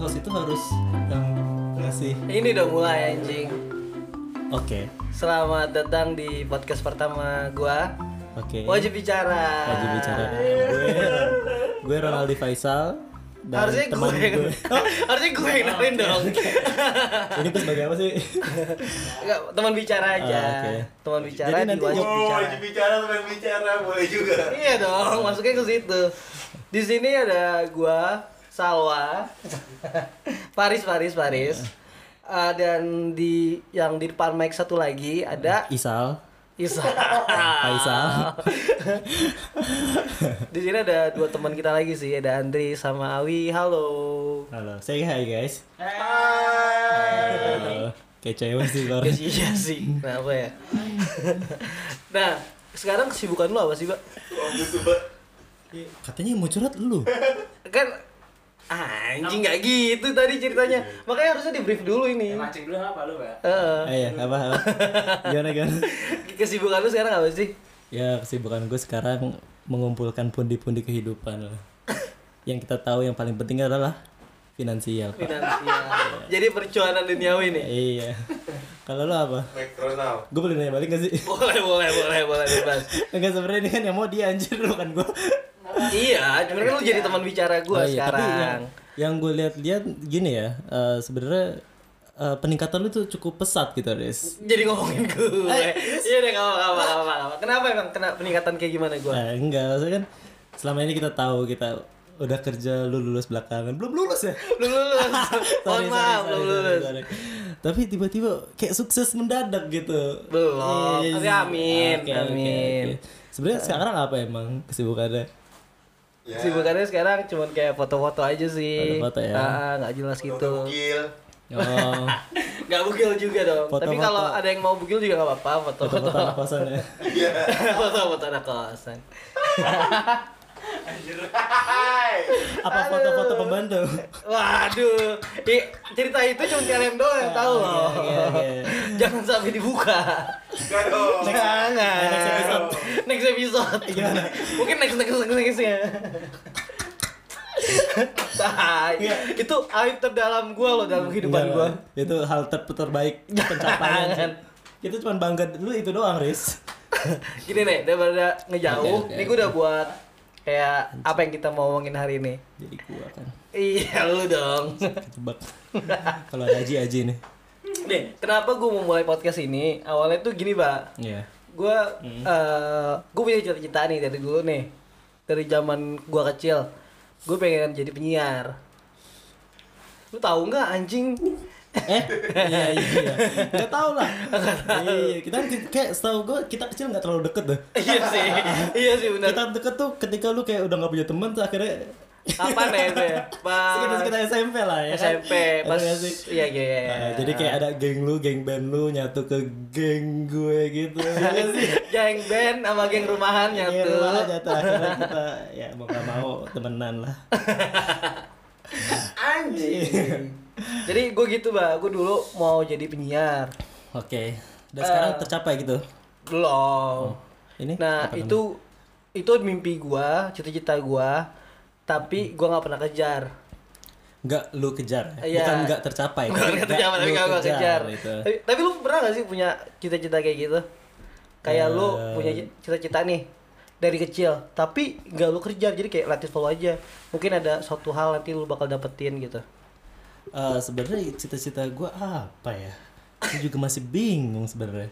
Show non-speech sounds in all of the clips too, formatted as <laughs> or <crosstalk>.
host itu harus yang ngasih. Ini udah mulai anjing. Oke, Selamat datang di podcast pertama gua. oke. Wajib bicara. Wajib bicara. Gue, gue Ronaldi Faisal. Dan Harusnya gue teman yang gue. <laughs> Harusnya gue yang kenalin dong. <laughs> Ini gue sebagai apa sih? Enggak, teman bicara aja. Ah, oke. Teman bicara Jadi di nanti- wajib Oh, bicara. wajib bicara teman bicara boleh juga. Iya dong, masuknya ke situ. Di sini ada gua, Salwa, Paris, Paris, Paris. Ah, dan di yang di depan mic satu lagi ada Isal. Isa. Faisal. di sini ada dua teman kita lagi sih, ada Andri sama Awi. Halo. Halo, say hi guys. Hai. Halo. Kayak cewek sih baru. Iya sih, iya sih. Kenapa ya? nah, sekarang kesibukan lu apa sih, Pak? Kamu tuh, Mbak. Katanya yang mau curhat lu. Kan anjing nggak gitu tadi ceritanya. Makanya harusnya di brief dulu ini. Mancing dulu apa lu, Mbak? Heeh. Eh, ya, apa, apa? <laughs> Gimana, gimana? Kesibukan lu sekarang apa sih? Ya, kesibukan gue sekarang mengumpulkan pundi-pundi kehidupan lah. Yang kita tahu yang paling penting adalah finansial. Pak. Finansial. Jadi percuanan duniawi nih. Iya. Kalau lo apa? McDonald. Gue boleh nanya balik gak sih? Boleh, boleh, boleh, boleh bebas. Enggak sebenarnya ini kan yang mau dia anjir bukan gue. Iya, cuman kan lu jadi teman bicara gua Oh, iya, Tapi yang, sekarang. yang gue lihat-lihat gini ya, eh, sebenarnya eh, peningkatan lu tuh cukup pesat gitu, Des. Jadi ngomongin gue. Iya deh, enggak apa-apa, enggak apa-apa. Kenapa emang kena peningkatan kayak gimana gua? Nah, enggak, maksudnya kan selama ini kita tahu kita udah kerja lu lulus belakangan belum lulus ya Belum lulus. <laughs> Sorry, sorry, maaf, sorry, belum sorry, lulus. sorry. tapi tiba-tiba kayak sukses mendadak gitu Belum. Iya, Tapi iya. amin, Oke, oke, amin. oke. sebenarnya sekarang apa emang kesibukannya Ya. Sibukannya sekarang cuman kayak foto-foto aja sih. Foto-foto ya. Ah, nggak jelas gitu. Bugil. oh <laughs> Nggak bugil juga dong. Tapi Foto-foto. kalau ada yang mau bugil juga nggak apa-apa, foto-foto foto-foto. anak kosan ya Iya. <laughs> Foto-foto anak kosan. <laughs> Hai. apa foto-foto pembantu Waduh, Ih, cerita itu cuma kalian doang yang tahu loh. Iya, iya. Jangan sampai dibuka. Enggak dong. Jangan. next episode. Next episode. Mungkin next next next next ya. Tai. itu aib terdalam gua loh dalam kehidupan Enggak, gua. itu hal ter terbaik <laughs> pencapaian kita cuma bangga dulu itu doang Riz Gini nih, daripada ngejauh, Oke, oke, ini gua udah buat kayak apa yang kita mau ngomongin hari ini. jadi gua kan Iya, lu dong. kejebak kalau ada Aji Aji nih Nih, kenapa gua mau mulai podcast ini? Awalnya tuh gini, Pak. Iya. Gua eh gua punya cita-cita nih dari dulu nih. Dari zaman gua kecil. Gue pengen jadi penyiar. Lu tahu nggak anjing? Eh iya iya iya nggak tahu lah iya kita kan kayak setahu gue kita kecil nggak terlalu deket deh iya sih. Iya sih benar. kita deket tuh ketika lu kayak udah nggak punya teman tuh akhirnya Kapan ya <laughs> itu ya? Pas sekitar sekitar SMP lah ya kan? SMP pas Ada nggak sih? iya iya. iya. Nah, jadi kayak ada geng lu, geng band lu nyatu ke geng gue gitu. <laughs> Iya sih? geng band sama geng rumahan Iya, nyatu. rumah nyatu akhirnya kita ya mau gak mau temenan lah. <laughs> Anjing. Jadi gue gitu, Mbak. Gue dulu mau jadi penyiar. Oke. Dan sekarang Eh. tercapai gitu. Belum. Ini Nah, apa itu itu mimpi gua, cita-cita gua, tapi gua nggak pernah kejar. nggak lu kejar ya? Bukan nggak tercapai Bukan nggak tercapai, tapi nggak gua kejar. itu. Tapi, tapi lu pernah gak sih punya cita-cita kayak gitu? Kayak lu Eh. punya cita-cita nih dari kecil, tapi nggak lu kerja, jadi kayak latih follow aja. Mungkin ada suatu hal nanti lu bakal dapetin gitu. Eh, sebenarnya cita-cita gue apa ya gue juga masih bingung sebenarnya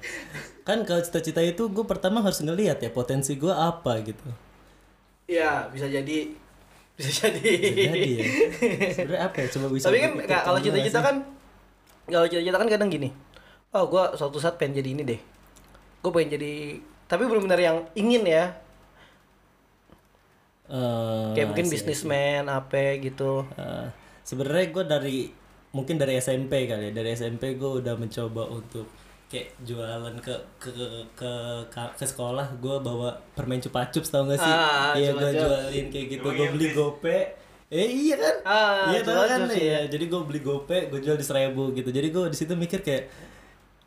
kan kalau cita-cita itu gue pertama harus ngelihat ya potensi gue apa gitu Iya, bisa jadi bisa jadi. jadi ya sebenarnya apa ya coba bisa Tapi kan nggak kalau cita-cita nggak kan kalau cita-cita kan kadang gini. Oh, gua suatu saat pengen jadi ini deh. Gue pengen jadi tapi benar-benar yang ingin ya. Eh, Kayak mungkin bisnismen apa gitu. Eh, sebenarnya gue dari mungkin dari SMP kali ya. Dari SMP gue udah mencoba untuk kayak jualan ke ke ke ke, ke- ke sekolah. Gue bawa permen cupa cups tau gak sih? Ah, iya gue jualin kayak gitu. Gue beli gope. Eh iya kan? Ah, iya tau kan? iya jadi gue beli gope gue jual di seribu gitu. Jadi gue di situ mikir kayak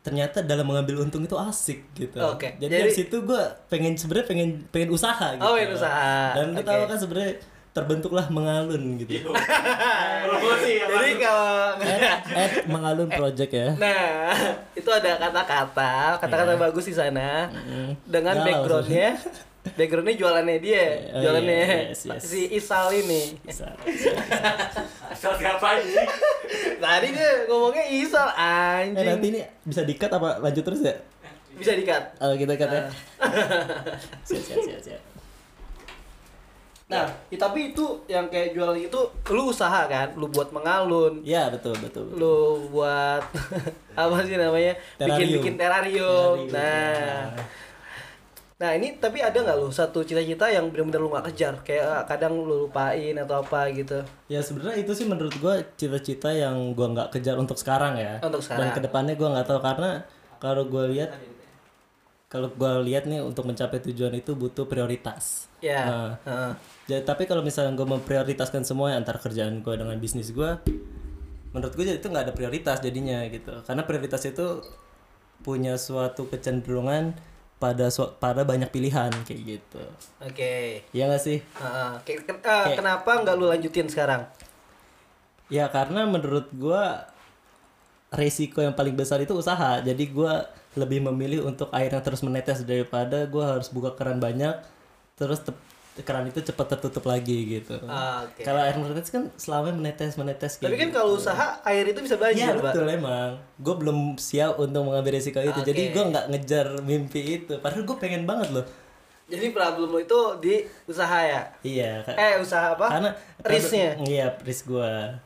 ternyata dalam mengambil untung itu asik gitu. Oke, jadi, jadi- dari situ gue pengen sebenarnya pengen pengen usaha gitu. Oh, pengen usaha. dan lu Oke. tahu kan sebenarnya terbentuklah mengalun gitu <laughs> Promosi ya. Jadi kalau at, at mengalun project ya Nah, <laughs> itu ada kata-kata, kata-kata bagus di sana. Dengan Galau backgroundnya, backgroundnya jualannya dia, Oh, jualannya yes, yes. si Isal ini. Bisa. Asal siapa ini? Tadi dia ngomongnya Isal eh, anjing. nanti ini bisa dikat apa lanjut terus ya Bisa dikat. oh kita kata <laughs> siap siap siap siap Nah, ya, tapi itu yang kayak jualan itu lu usaha kan, lu buat mengalun, ya betul betul, betul. lu buat <laughs> apa sih namanya? Bikin-bikin terarium. Terrarium, Nah, nah. Nah ini tapi ada nggak lu satu cita-cita yang benar-benar lu nggak kejar kayak ah, kadang lu lupain atau apa gitu Ya sebenarnya itu sih menurut gua cita-cita yang gua nggak kejar untuk sekarang ya. Untuk sekarang. Dan ke depannya gua nggak tahu karena kalau gua lihat kalau gua lihat nih untuk mencapai tujuan itu butuh prioritas. Ya Nah, heeh. jadi tapi kalau misalnya gua memprioritaskan semua antara kerjaan gua dengan bisnis gua, menurut jadi itu nggak ada prioritas jadinya gitu. Karena prioritas itu punya suatu kecenderungan pada su- pada banyak pilihan kayak gitu. oke Iya nggak sih? Heeh. Kayak- ken- ah, kenapa nggak lu lanjutin sekarang Ya karena menurut gua resiko yang paling besar itu usaha. Jadi gua lebih memilih untuk air yang terus menetes daripada gua harus buka keran banyak terus tep- keran itu cepat tertutup lagi gitu. Ah, oke Kalau air menetes kan selama menetes menetes tapi kan gitu. kalau usaha air itu bisa banjir Iya pak betul emang. Gue belum siap untuk mengambil resiko itu. Jadi Oke. gua nggak ngejar mimpi itu. Padahal gue pengen banget loh. jadi problem lu itu di usaha ya Iya. Eh usaha apa karena risknya iya risk gua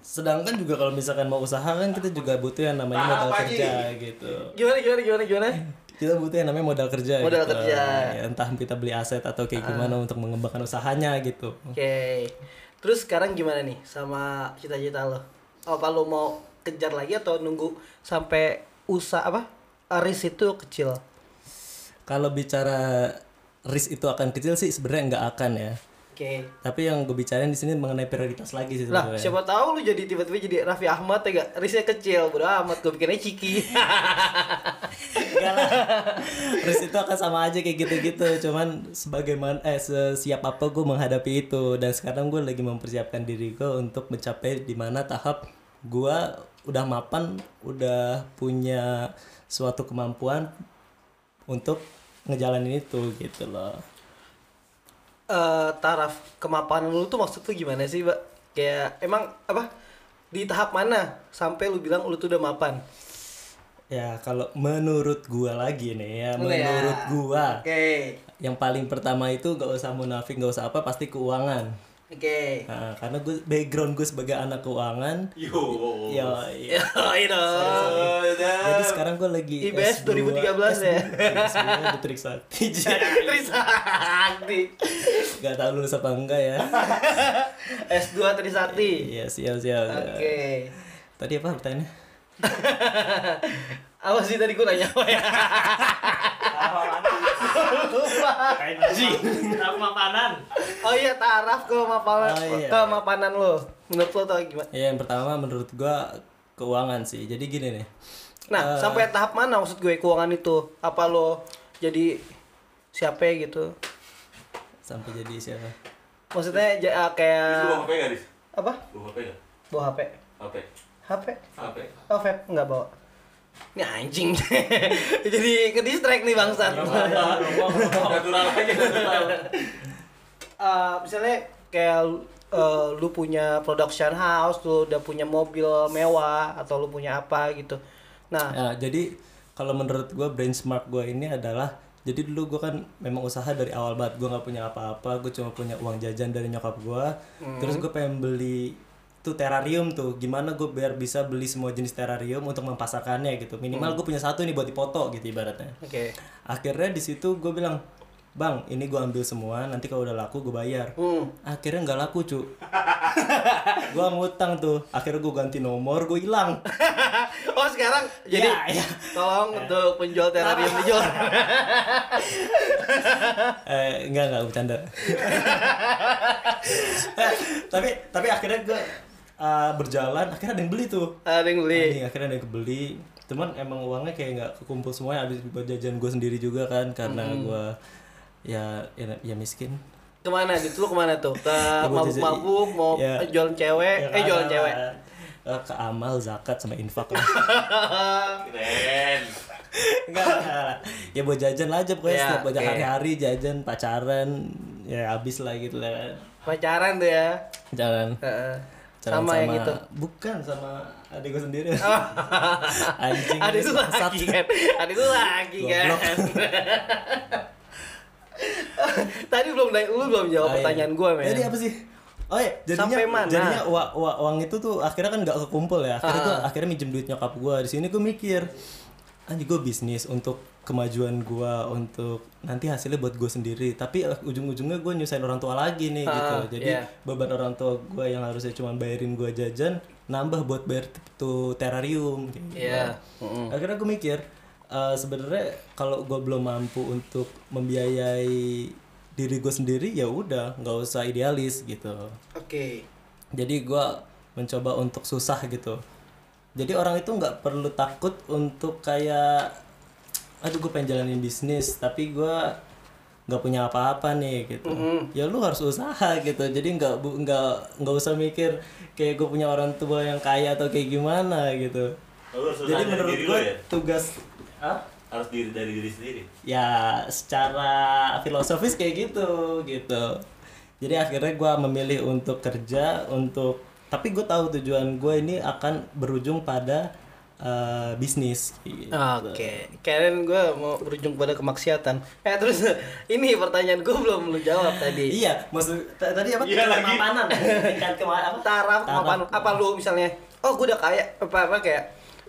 sedangkan juga kalau misalkan mau usaha kan kita juga butuh yang namanya modal kerja gitu gimana gimana gimana gimana kita butuh yang namanya modal kerja Modal gitu. kerja. Ya, entah kita beli aset atau kayak gimana untuk mengembangkan usahanya gitu. Oke. Terus sekarang gimana nih sama cita-cita lo? Apa lo mau kejar lagi atau nunggu sampai usaha apa risk itu kecil? Kalau bicara risk itu akan kecil sih sebenarnya nggak akan ya oke tapi yang gue bicarain di sini mengenai prioritas lagi sih Lah, sebenarnya siapa tahu lu jadi tiba-tiba jadi Raffi Ahmad ya gak? Risnya kecil, bodo amat gue bikinnya Ciki. Enggak lah. Risk itu akan sama aja kayak gitu-gitu. Cuman sebagaimana eh siap apa gue menghadapi itu dan sekarang gue lagi mempersiapkan diri gue untuk mencapai di mana tahap gue udah mapan, udah punya suatu kemampuan untuk ngejalanin itu gitu loh. Eh taraf kemapanan lu tuh maksud tuh gimana sih, Mbak? Kayak emang apa? Di tahap mana sampai lu bilang lu tuh udah mapan? Ya kalau menurut gua lagi nih ya, Oh, ya. menurut gua Oke. yang paling pertama itu gak usah munafik, gak usah apa, pasti keuangan. Oke. Nah, karena gue background gue sebagai anak keuangan, Yo. ya, ya <laughs> Oh, itu. Jadi sekarang gue lagi IBS 2013 ya? S2 di Trisakti. <laughs> Trisakti. Gak tau lulus apa enggak ya. <laughs> S2 Trisakti. Iya siap siap. Oke. Tadi apa pertanyaannya? Apa sih tadi gue nanya apa ya? Anjing, apa makanan? Oh iya taraf kemapanan Oh, iya. kemapanan lo. Menurut lo tuh gimana? Ya yang pertama menurut gue keuangan sih. Jadi gini nih. Nah, sampai tahap mana maksud gue keuangan itu? Apa lo jadi siapa gitu? Sampai jadi siapa? Maksudnya ja- ah, Lu bawa kayak HP nggak, Dis? apa? Bawa HP nggak? Bawa HP. HP. HP? HP. Oh, vape enggak bawa. Ini anjing. <laughs> jadi ke distract nih bangsat. Natural aja, natural. Eh, misalnya kayak eh, lu punya production house, lu udah punya mobil mewah atau lu punya apa gitu. Nah, Ya, jadi kalau menurut gue benchmark gue ini adalah jadi dulu gue kan memang usaha dari awal banget gue nggak punya apa-apa gue cuma punya uang jajan dari nyokap gue terus gue pengen beli tuh terrarium tuh. Gimana gue biar bisa beli semua jenis terrarium untuk mempasarkannya gitu. Minimal gue punya satu nih buat dipoto gitu ibaratnya. Oke. akhirnya di situ gue bilang bang ini gue ambil semua nanti kalau udah laku gue bayar. Hmm. akhirnya nggak laku cu. <laughs> Gue ngutang tuh. Akhirnya gue ganti nomor gue hilang. <laughs> Oh, sekarang? Jadi Ya, ya. tolong untuk penjual terrarium dijual. <laughs> eh enggak enggak bercanda. Eh, tapi tapi akhirnya gue uh, berjalan akhirnya ada yang beli tuh Ada yang beli. Anjing, akhirnya ada yang kebeli cuman emang uangnya kayak nggak kekumpul semuanya habis buat jajan gue sendiri juga kan karena gue ya, ya ya miskin Ke mana gitu? Lu ke mana tuh? <laughs> Ke jajan- mabuk-mabuk, mau Ya. jualan cewek, Ya, eh jualan ada cewek. Eh, ke amal, zakat sama infak lah. <laughs> Keren. Enggak. ya buat jajan lah aja pokoknya Ya, setiap oke. hari-hari jajan pacaran ya habis lah gitu lah kan. Pacaran tuh ya. Jalan. Heeh. Jalan Sama, yang itu. Bukan sama adik gue sendiri. <laughs> Anjing. Ada itu bangsat. lagi kan. Ada itu lagi kan. Tadi belum lu belum jawab Ah, iya. pertanyaan gua, men. Jadi apa sih? Oh iya, jadinya, Sampai mana? jadinya uang, uang, itu tuh akhirnya kan nggak kekumpul ya. Akhirnya Ah. gua akhirnya minjem duit nyokap gua. Di sini gua mikir, anjing gua bisnis untuk kemajuan gua untuk nanti hasilnya buat gua sendiri. Tapi eh, ujung-ujungnya gua nyusahin orang tua lagi nih Ah, gitu. Jadi iya. beban orang tua gua yang harusnya cuma bayarin gua jajan nambah buat bayar tuh terrarium. gitu. Iya. Akhirnya gua mikir eh, sebenarnya kalau gua belum mampu untuk membiayai diri gue sendiri ya udah nggak usah idealis gitu Oke. jadi gua mencoba untuk susah gitu jadi orang itu nggak perlu takut untuk kayak aduh gue pengen jalanin bisnis tapi gua nggak punya apa-apa nih gitu ya lu harus usaha gitu jadi nggak bu- nggak nggak usah mikir kayak gue punya orang tua yang kaya atau kayak gimana gitu jadi menurut diri gue ya? tugas Hah? Harus diri dari diri sendiri. ya secara filosofis kayak gitu gitu jadi akhirnya gua memilih untuk kerja untuk tapi gue tahu tujuan gue ini akan berujung pada eh, bisnis gitu. Oke, kalian gue mau berujung pada kemaksiatan. Eh terus <laughs> ini pertanyaan gue belum lu jawab tadi. iya maksud tadi apa Iya lagi. kemapanan tingkat kema apa Taraf, kemapan, apa lu misalnya? Oh, gue udah kaya apa apa kayak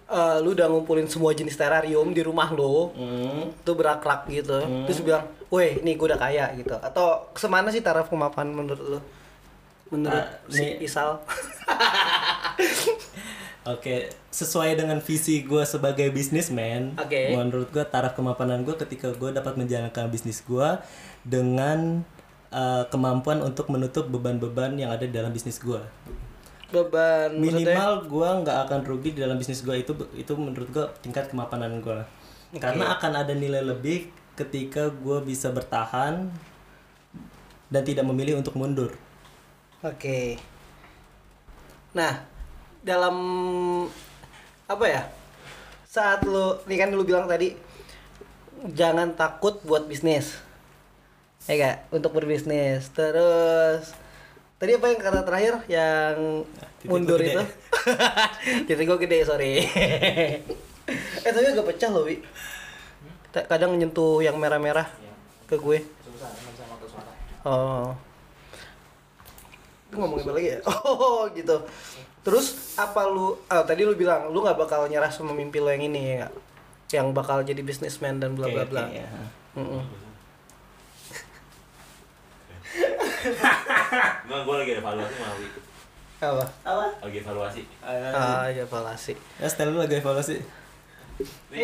eh, lu udah ngumpulin semua jenis terrarium di rumah lu, Hmm. tuh berakrak gitu. Terus bilang, "Weh, nih gue udah kaya" gitu. Atau semana sih taraf kemapanan menurut lu? Menurut Ah, si nih. Isal. <laughs> Oke, sesuai dengan visi gue sebagai bisnismen, Oke. menurut gue taraf kemapanan gue ketika gue dapat menjalankan bisnis gue dengan eh, kemampuan untuk menutup beban-beban yang ada di dalam bisnis gue. Beban Minimal gue nggak akan rugi di dalam bisnis gue itu itu menurut gue tingkat kemapanan gue. Karena akan ada nilai lebih ketika gue bisa bertahan dan tidak memilih untuk mundur. Oke. Nah, dalam apa ya? Saat lu, ini kan lu bilang tadi jangan takut buat bisnis. Ya gak? Untuk berbisnis. Terus tadi apa yang kata terakhir yang titik mundur itu? <laughs> titik gue gede, sorry. <laughs> eh tapi agak pecah loh, Wi. Kadang nyentuh yang merah-merah ke gue. Oh. Lu ngomongin apa lagi ya? <laughs> Oh gitu. Terus apa lu? Oh, tadi lu bilang lu nggak bakal nyerah sama mimpi lu yang ini ya? Yang bakal jadi bisnismen dan bla bla bla. ya. Enggak, gue lagi ada evaluasi sama Wi. Apa? Apa? Lagi evaluasi. Ah, ya evaluasi. Ya, style lu lagi evaluasi. Nih,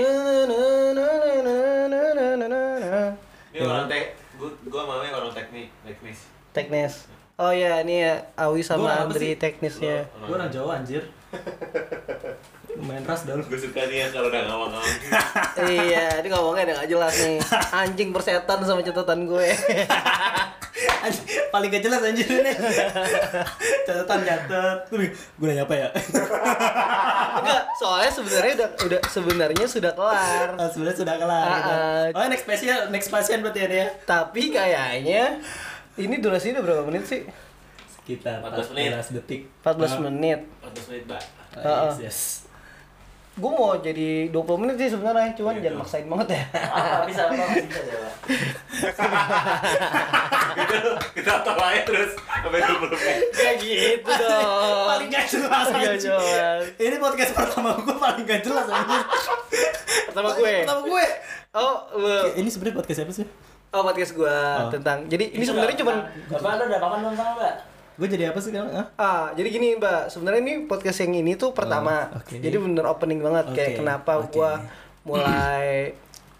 ini orang tek, gue gue mau orang teknik, teknis. Teknis. Oh ya, ini ya Awi sama Andri sih? teknisnya. Gue orang Jawa anjir. <laughs> Main ras lu. Gue suka nih ya kalau udah ngawang-ngawang. <laughs> iya, ini ngomongnya udah gak jelas nih. Anjing persetan sama catatan gue. <laughs> Paling gak jelas anjir ini. Catatan nyatet. Gue nanya apa ya? Enggak, soalnya sebenarnya udah udah sebenarnya sudah kelar. Ah, Sebenarnya sudah kelar. Ah, gitu. ah. Oh, next pasien, next pasien berarti ya dia. Tapi kayaknya ini durasinya berapa menit sih? Sekitar 14 menit. 14 detik. 14 menit. 14 menit, Mbak. Ah, yes, yes. Gue mau jadi 20 menit sih sebenarnya, cuman Gitu. jangan maksain banget ya. Apa bisa apa bisa coba. <laughs> Kita tahu aja terus sampai 20 menit. Kayak gitu dong. paling gak jelas jelas. Ini podcast pertama gue paling gak jelas anjir. Pertama gue. Pertama gue. Oh, lu. Ini sebenarnya podcast apa sih? Oh, podcast gue Oh. tentang. Jadi ini sebenarnya cuman Bapak lu udah papan belum sama Mbak? Gue jadi apa sih sekarang? Ah? Ah, jadi gini Mbak, sebenarnya ini podcast yang ini tuh pertama. Oh, oke. Jadi bener opening banget kayak Oke, kenapa oke. gua mulai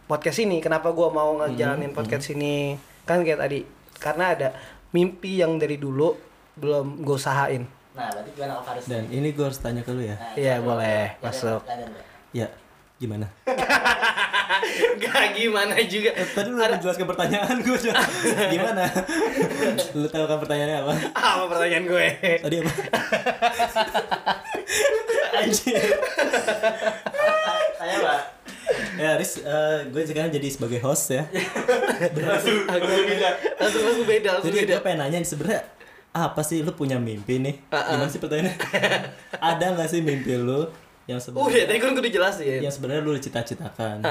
podcast ini, kenapa gua mau Hmm, ngejalanin podcast ini. Kan kayak tadi, karena ada mimpi yang dari dulu belum gue usahain. Nah, berarti gimana Faris? Dan ini gue harus tanya ke lu ya. Nah, Iya, coba. boleh. Jadi, Masuk. Ya, gimana? <laughs> Gak gimana juga. Tadi lu udah menjelaskan pertanyaan gue <laughs> Gimana? <laughs> lu tahu kan pertanyaannya apa? Apa pertanyaan gue? Tadi apa? Anjir. Tanya Mbak. Ya, Riz, eh, gue sekarang jadi sebagai host ya. Langsung langsung beda. Langsung langsung beda, langsung Jadi beda. gue pengen nanya nih sebenarnya apa sih lu punya mimpi nih? Ah, ah. Gimana sih pertanyaannya? Ada nggak sih mimpi lu yang Udah, sebenarnya tadi kan gue udah jelasin. yang sebenarnya lu cita-citakan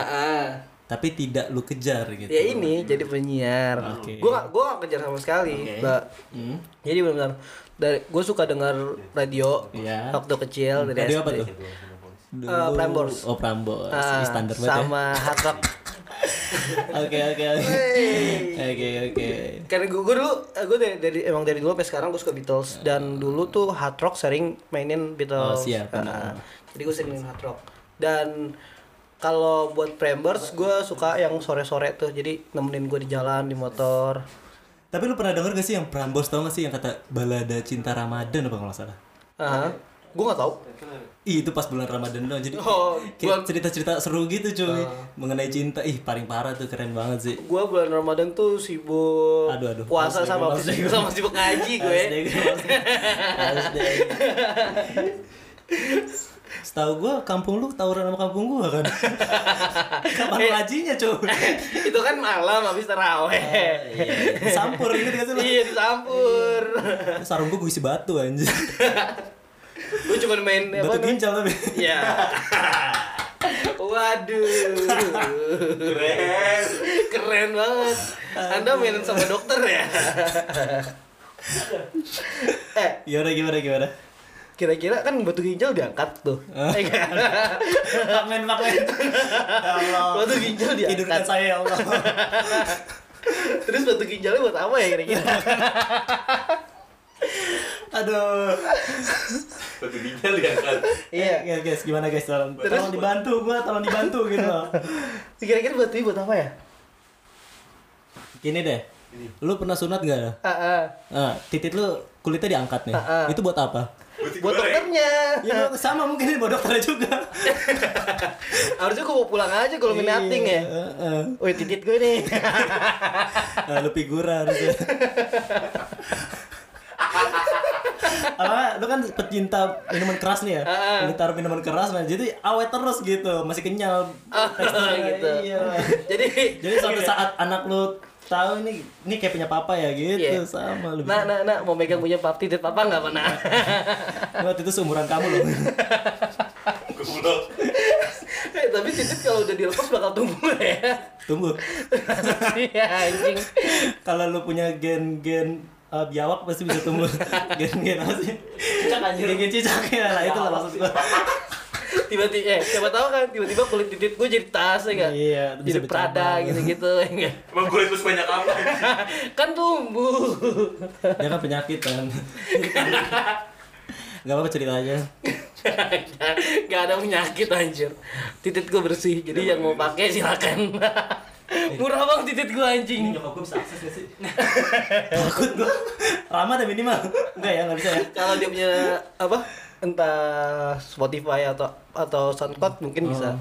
tapi tidak lu kejar gitu? Ya ini jadi penyiar. Oke. Gue gue gak kejar sama sekali. Mbak. Hmm? Jadi benar dari gue suka dengar radio Iya. waktu kecil dari Radio SD. apa tuh? Eh, Prambors. Oh, Prambors. Ih, standar banget ya. sama hard rock. <laughs> Oke, oke, oke. Oke, oke. Karena gue, gue dulu, gue dari, dari emang dari dulu sampai sekarang gue suka Beatles dan dulu tuh hard rock sering mainin Beatles. Oh, siap, benar. Jadi gue sering hard rock. Dan kalau buat Prambors gue suka yang sore-sore tuh, jadi nemenin gue di jalan di motor. Tapi lu pernah denger gak sih yang Prambors tau gak sih yang kata balada cinta Ramadan apa kalau salah? Ah, gue nggak tahu. Ih, itu pas bulan Ramadan dong. Jadi Oh, kayak cerita-cerita seru gitu cuy mengenai cinta. Ih, paling parah tuh keren banget sih. Gue bulan Ramadan tuh sibuk Aduh, aduh. puasa sama deh. <laughs> sama sibuk ngaji gue. <laughs> Setahu gua kampung lu tawuran sama kampung gua kan. <laughs> Kapan Eh. ngajinya cuy? <laughs> Itu kan malam habis taraweh. Iya, Sampur ini gak sih lu? Iya dicampur. Sarung gua <laughs> gua isi batu anjir. gue cuma main apa Batu ginjal tapi. Iya. Waduh. Keren. Keren banget. Anda main sama dokter ya? eh, Gimana gimana gimana? Kira-kira kan batu ginjal diangkat tuh. <laughs> Eh, enggak. Pakmen pakmen. <laughs> Ya Allah. Batu ginjal Tidurkan diangkat. saya ya Allah. <laughs> Terus batu ginjalnya buat apa ya kira-kira? Aduh. Batu ginjal diangkat. Iya. Ya guys, gimana guys? Tolong, Terus- tolong dibantu gua, tolong dibantu gitu loh. Kira-kira batu ini buat apa ya? Gini deh. Lu pernah sunat gak? Ah, ah. Ah, titit lu kulitnya diangkat nih. Ah, ah. Itu buat apa? Buat goreng. dokternya. Ya <laughs> sama mungkin ini buat dokternya juga. <laughs> Harusnya gue mau pulang aja kalau main acting ya. Iya, heeh. Wih titit gue nih. Nah, lu figura harusnya. <laughs> Apa lu kan pecinta minuman keras nih ya? Lu taruh minuman keras nah jadi awet terus gitu, masih kenyal teksturnya gitu. Iya. Jadi Jadi suatu saat anak lu tahu ini ini kayak punya papa ya gitu Iya. sama lu. Nah, nah, nah, mau megang punya pap titit papa nggak pernah. <laughs> Waktu itu seumuran kamu loh. Goblok. <laughs> Eh, tapi titit kalau udah dilepas bakal tumbuh ya. Tunggu. <laughs> Iya anjing. Kalau lu punya gen-gen uh, biawak pasti bisa tumbuh gen-gen apa sih? Cicak anjir. Gen-gen cicak ya lah itu lah maksud gua. Tiba-tiba, eh, siapa tahu kan tiba-tiba kulit titit gue jadi tas ya enggak? Iya, bisa jadi Prada bercabang. gitu-gitu ya enggak? Emang kulit lu sebanyak apa? <laughs> Kan tumbuh. Dia kan penyakit kan. Gak apa-apa cerita aja. <laughs> Gak ada penyakit anjir. Titit gue bersih. Jadi yang mau pakai silakan. <laughs> Murah banget titit gue anjing. nyokap gue bisa akses gak sih? Takut gue. Ramah deh minimal. Enggak ya, nggak bisa ya. Kalau dia punya apa? Entah Spotify atau atau SoundCloud mungkin bisa. Oh.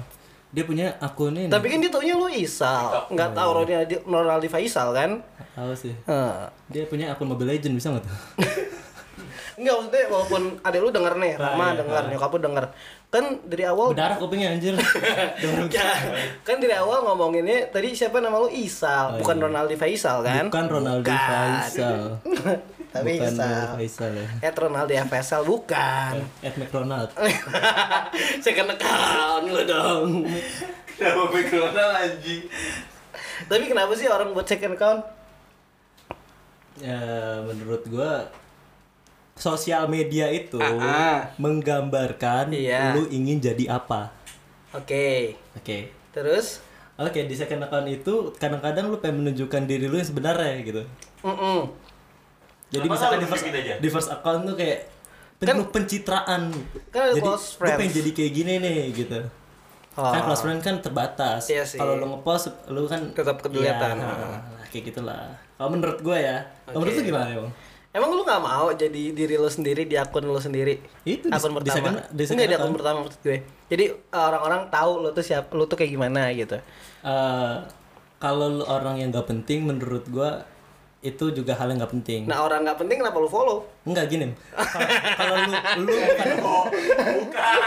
Dia punya akun ini. Tapi kan dia taunya lu Isal. Nggak tahu Ronaldi Ronaldi Faisal kan? Tahu sih. Heeh. Dia punya akun Mobile Legend bisa nggak tuh? <laughs> Enggak maksudnya walaupun adek lu denger nih, Ah, Rama iya, denger, ah. nyokap lu denger. Kan dari awal Berdarah kupingnya anjir. <laughs> Ya, kan dari awal ngomonginnya tadi siapa nama lu Isal, Oh, bukan iya. Ronaldi Faisal kan? Bukan Ronaldo Bukan. Faisal. <laughs> Tapi Bukan Isal. Faisal ya. Ed Ronaldi Faisal bukan. Ed McDonald. <laughs> Second account lu dong. Kenapa McDonald anjing? Tapi kenapa sih orang buat second account? Ya, menurut gua sosial media itu Ah, ah. menggambarkan Iya. lu ingin jadi apa. Oke. Oke. Terus? Oke, di second account itu kadang-kadang lu pengen menunjukkan diri lu yang sebenarnya gitu. Mm-mm. Jadi Kenapa misalkan di first, aja? di first account tuh kayak penuh pencitraan. kan jadi gue pengen jadi kayak gini nih gitu. Oh. Kan close friend kan terbatas. Iya sih. Kalau lu ngepost lu kan Tetap kelihatan. Iya, nah, kayak gitulah. Kalau menurut gue ya. Kalau menurut lu gimana, Bang? Emang lu nggak mau jadi diri lu sendiri di akun lu sendiri? Itu akun di pertama. di second Enggak di akun pertama maksud gue. Jadi uh, orang-orang tahu lu tuh siapa, lu tuh kayak gimana gitu. Eh, kalau lu orang yang nggak penting menurut gua itu juga hal yang nggak penting. Nah orang nggak penting kenapa lu follow? Enggak gini. Kalau- lu <laughs> lu bukan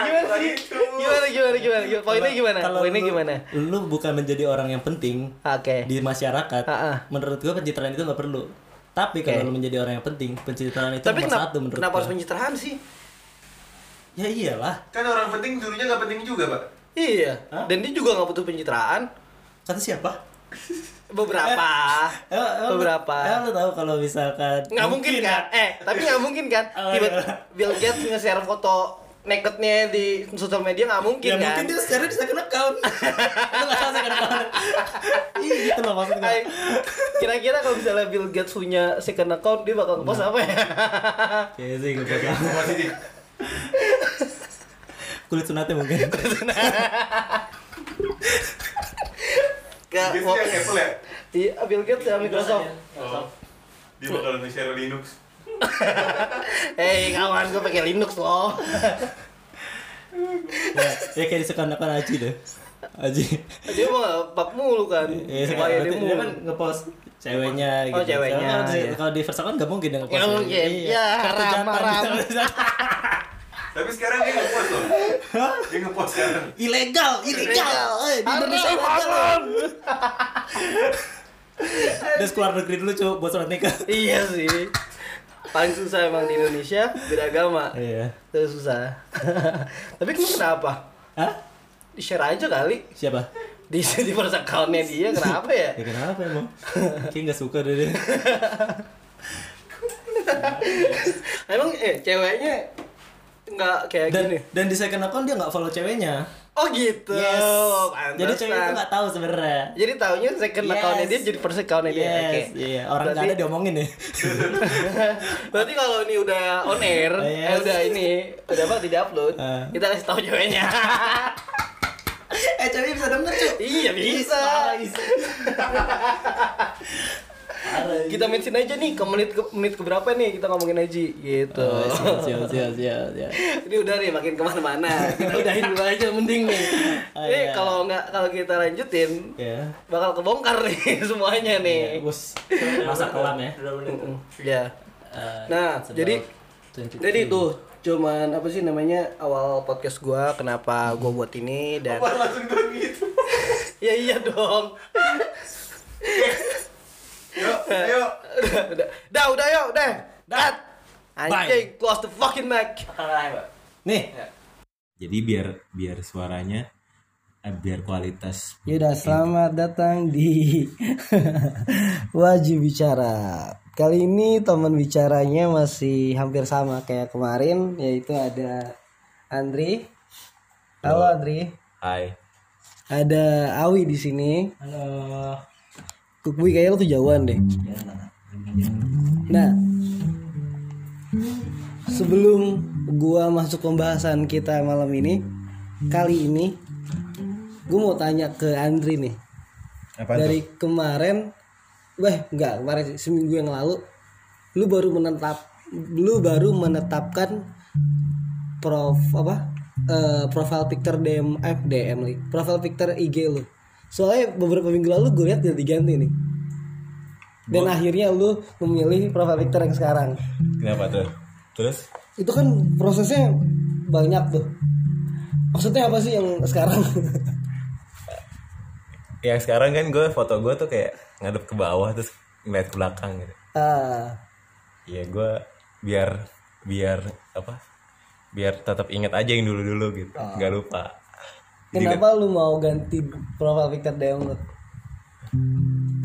Gimana sih? Gimana gimana gimana? gimana? Poinnya gimana? kalau Poinnya lu- gimana? Lu bukan menjadi orang yang penting Oke. di masyarakat. Ah, ah. Menurut gua pencitraan itu nggak perlu. Tapi kalau lu menjadi orang yang penting, pencitraan itu Tapi nomor kenapa, satu menurut kenapa harus pencitraan sih? Ya iyalah. Kan orang penting dulunya nggak penting juga, Pak. Iya. Hah? Dan dia juga nggak butuh pencitraan. Kata siapa? <laughs> Beberapa. Eh, eh, Beberapa. Eh, lu tahu kalau misalkan nggak mungkin, kan? Eh, tapi nggak mungkin kan? <laughs> Oh, Tiba iya. Bill Gates nge-share foto nakednya di sosial media nggak mungkin ya kan? mungkin dia secara di second account. Lu <laughs> nggak tahu second account. Iya gitu loh maksud gua. Ay, Kira-kira kalau misalnya Bill Gates punya second account dia bakal ngepost apa ya? Kayaknya sih gue Positif. kulit sunatnya mungkin. Ke Biasanya yang Apple ya? Iya, Bill Gates ya Microsoft. Oh. Dia bakal nge-share Linux. <laughs> Eh, kawan gue pakai Linux loh. ya, ya kayak di second account Aji deh. Aji. Dia mau pap mulu kan. Ya, Supaya dia dia mulu. kan ngepost ceweknya Oh, gitu. ceweknya, Kalau di, iya. kalau di first account nggak mungkin ngepost. Mungkin. Iya. Ya, haram, jantan haram. gitu. <laughs> Tapi sekarang dia nge-post loh. Dia nge-post sekarang. ilegal, ilegal. Eh, di Indonesia ilegal. <laughs> Terus keluar negeri dulu coba buat surat nikah. Iya sih. Paling susah emang di Indonesia beda agama. Iya. Itu susah. <laughs> Tapi kamu kenapa? Hah? Di share aja kali. Siapa? Di di account-nya dia kenapa ya? Ya kenapa emang? Kayak nggak suka deh dia. <laughs> Emang eh ceweknya nggak kayak Dan gini. dan di second account dia nggak follow ceweknya. Oh gitu. Yes. Pantesan. Jadi cewek itu nggak tahu sebenarnya. Jadi taunya second Yes. account-nya dia jadi first account-nya dia. Yes, Oke. iya. Orang nggak ada diomongin nih. <laughs> Berarti kalau ini udah on air, eh Yes. udah ini, udah apa tidak upload, Ah. kita kasih tahu ceweknya. <laughs> eh cewek bisa denger cuy. iya bisa. <laughs> <laughs> kita mention aja nih ke menit ke menit keberapa nih kita ngomongin Haji gitu. Oh, siap, siap, siap, siap, siap. <laughs> ini udah nih makin ke mana-mana. <laughs> Kita udahin dulu aja mending nih. Ah, Ini iya. kalau nggak kalau kita lanjutin Ya. bakal kebongkar nih semuanya nih. Bos, masa kelam ya. Ya. Nah, jadi 23. jadi itu cuman apa sih namanya awal podcast gua kenapa gua buat ini dan Wah, langsung gitu. ya iya dong Yuk, ayo. udah udah udah udah yuk udah cut Bye. anjing close the fucking mic Nih, Jadi biar biar suaranya eh, biar kualitas Yaudah, selamat datang di <laughs> Wajib Bicara. Kali ini teman bicaranya masih hampir sama kayak kemarin, yaitu ada Andri. Halo Andri. Hai. Ada Awi di sini. halo. Kukui kayaknya lo tuh jauhan deh. Nah, sebelum gua masuk pembahasan kita malam ini, kali ini gua mau tanya ke Andri nih. Apa Dari kemarin, weh enggak kemarin seminggu yang lalu, lu baru menetap, lu baru menetapkan prof apa? eh, profile picture DM, eh, DM nih, profile picture IG lu. Soalnya beberapa minggu lalu gue lihat udah diganti nih. Dan akhirnya lu memilih profile picture yang sekarang. Kenapa tuh? Terus Itu kan prosesnya banyak tuh. Maksudnya apa sih yang sekarang? <laughs> yang sekarang kan gue foto gue tuh kayak ngadep ke bawah terus ngeliat ke belakang gitu. ah, Iya gue biar biar apa? Biar tetap inget aja yang dulu-dulu gitu. nggak lupa. Kenapa lu mau ganti profile picture DM lu?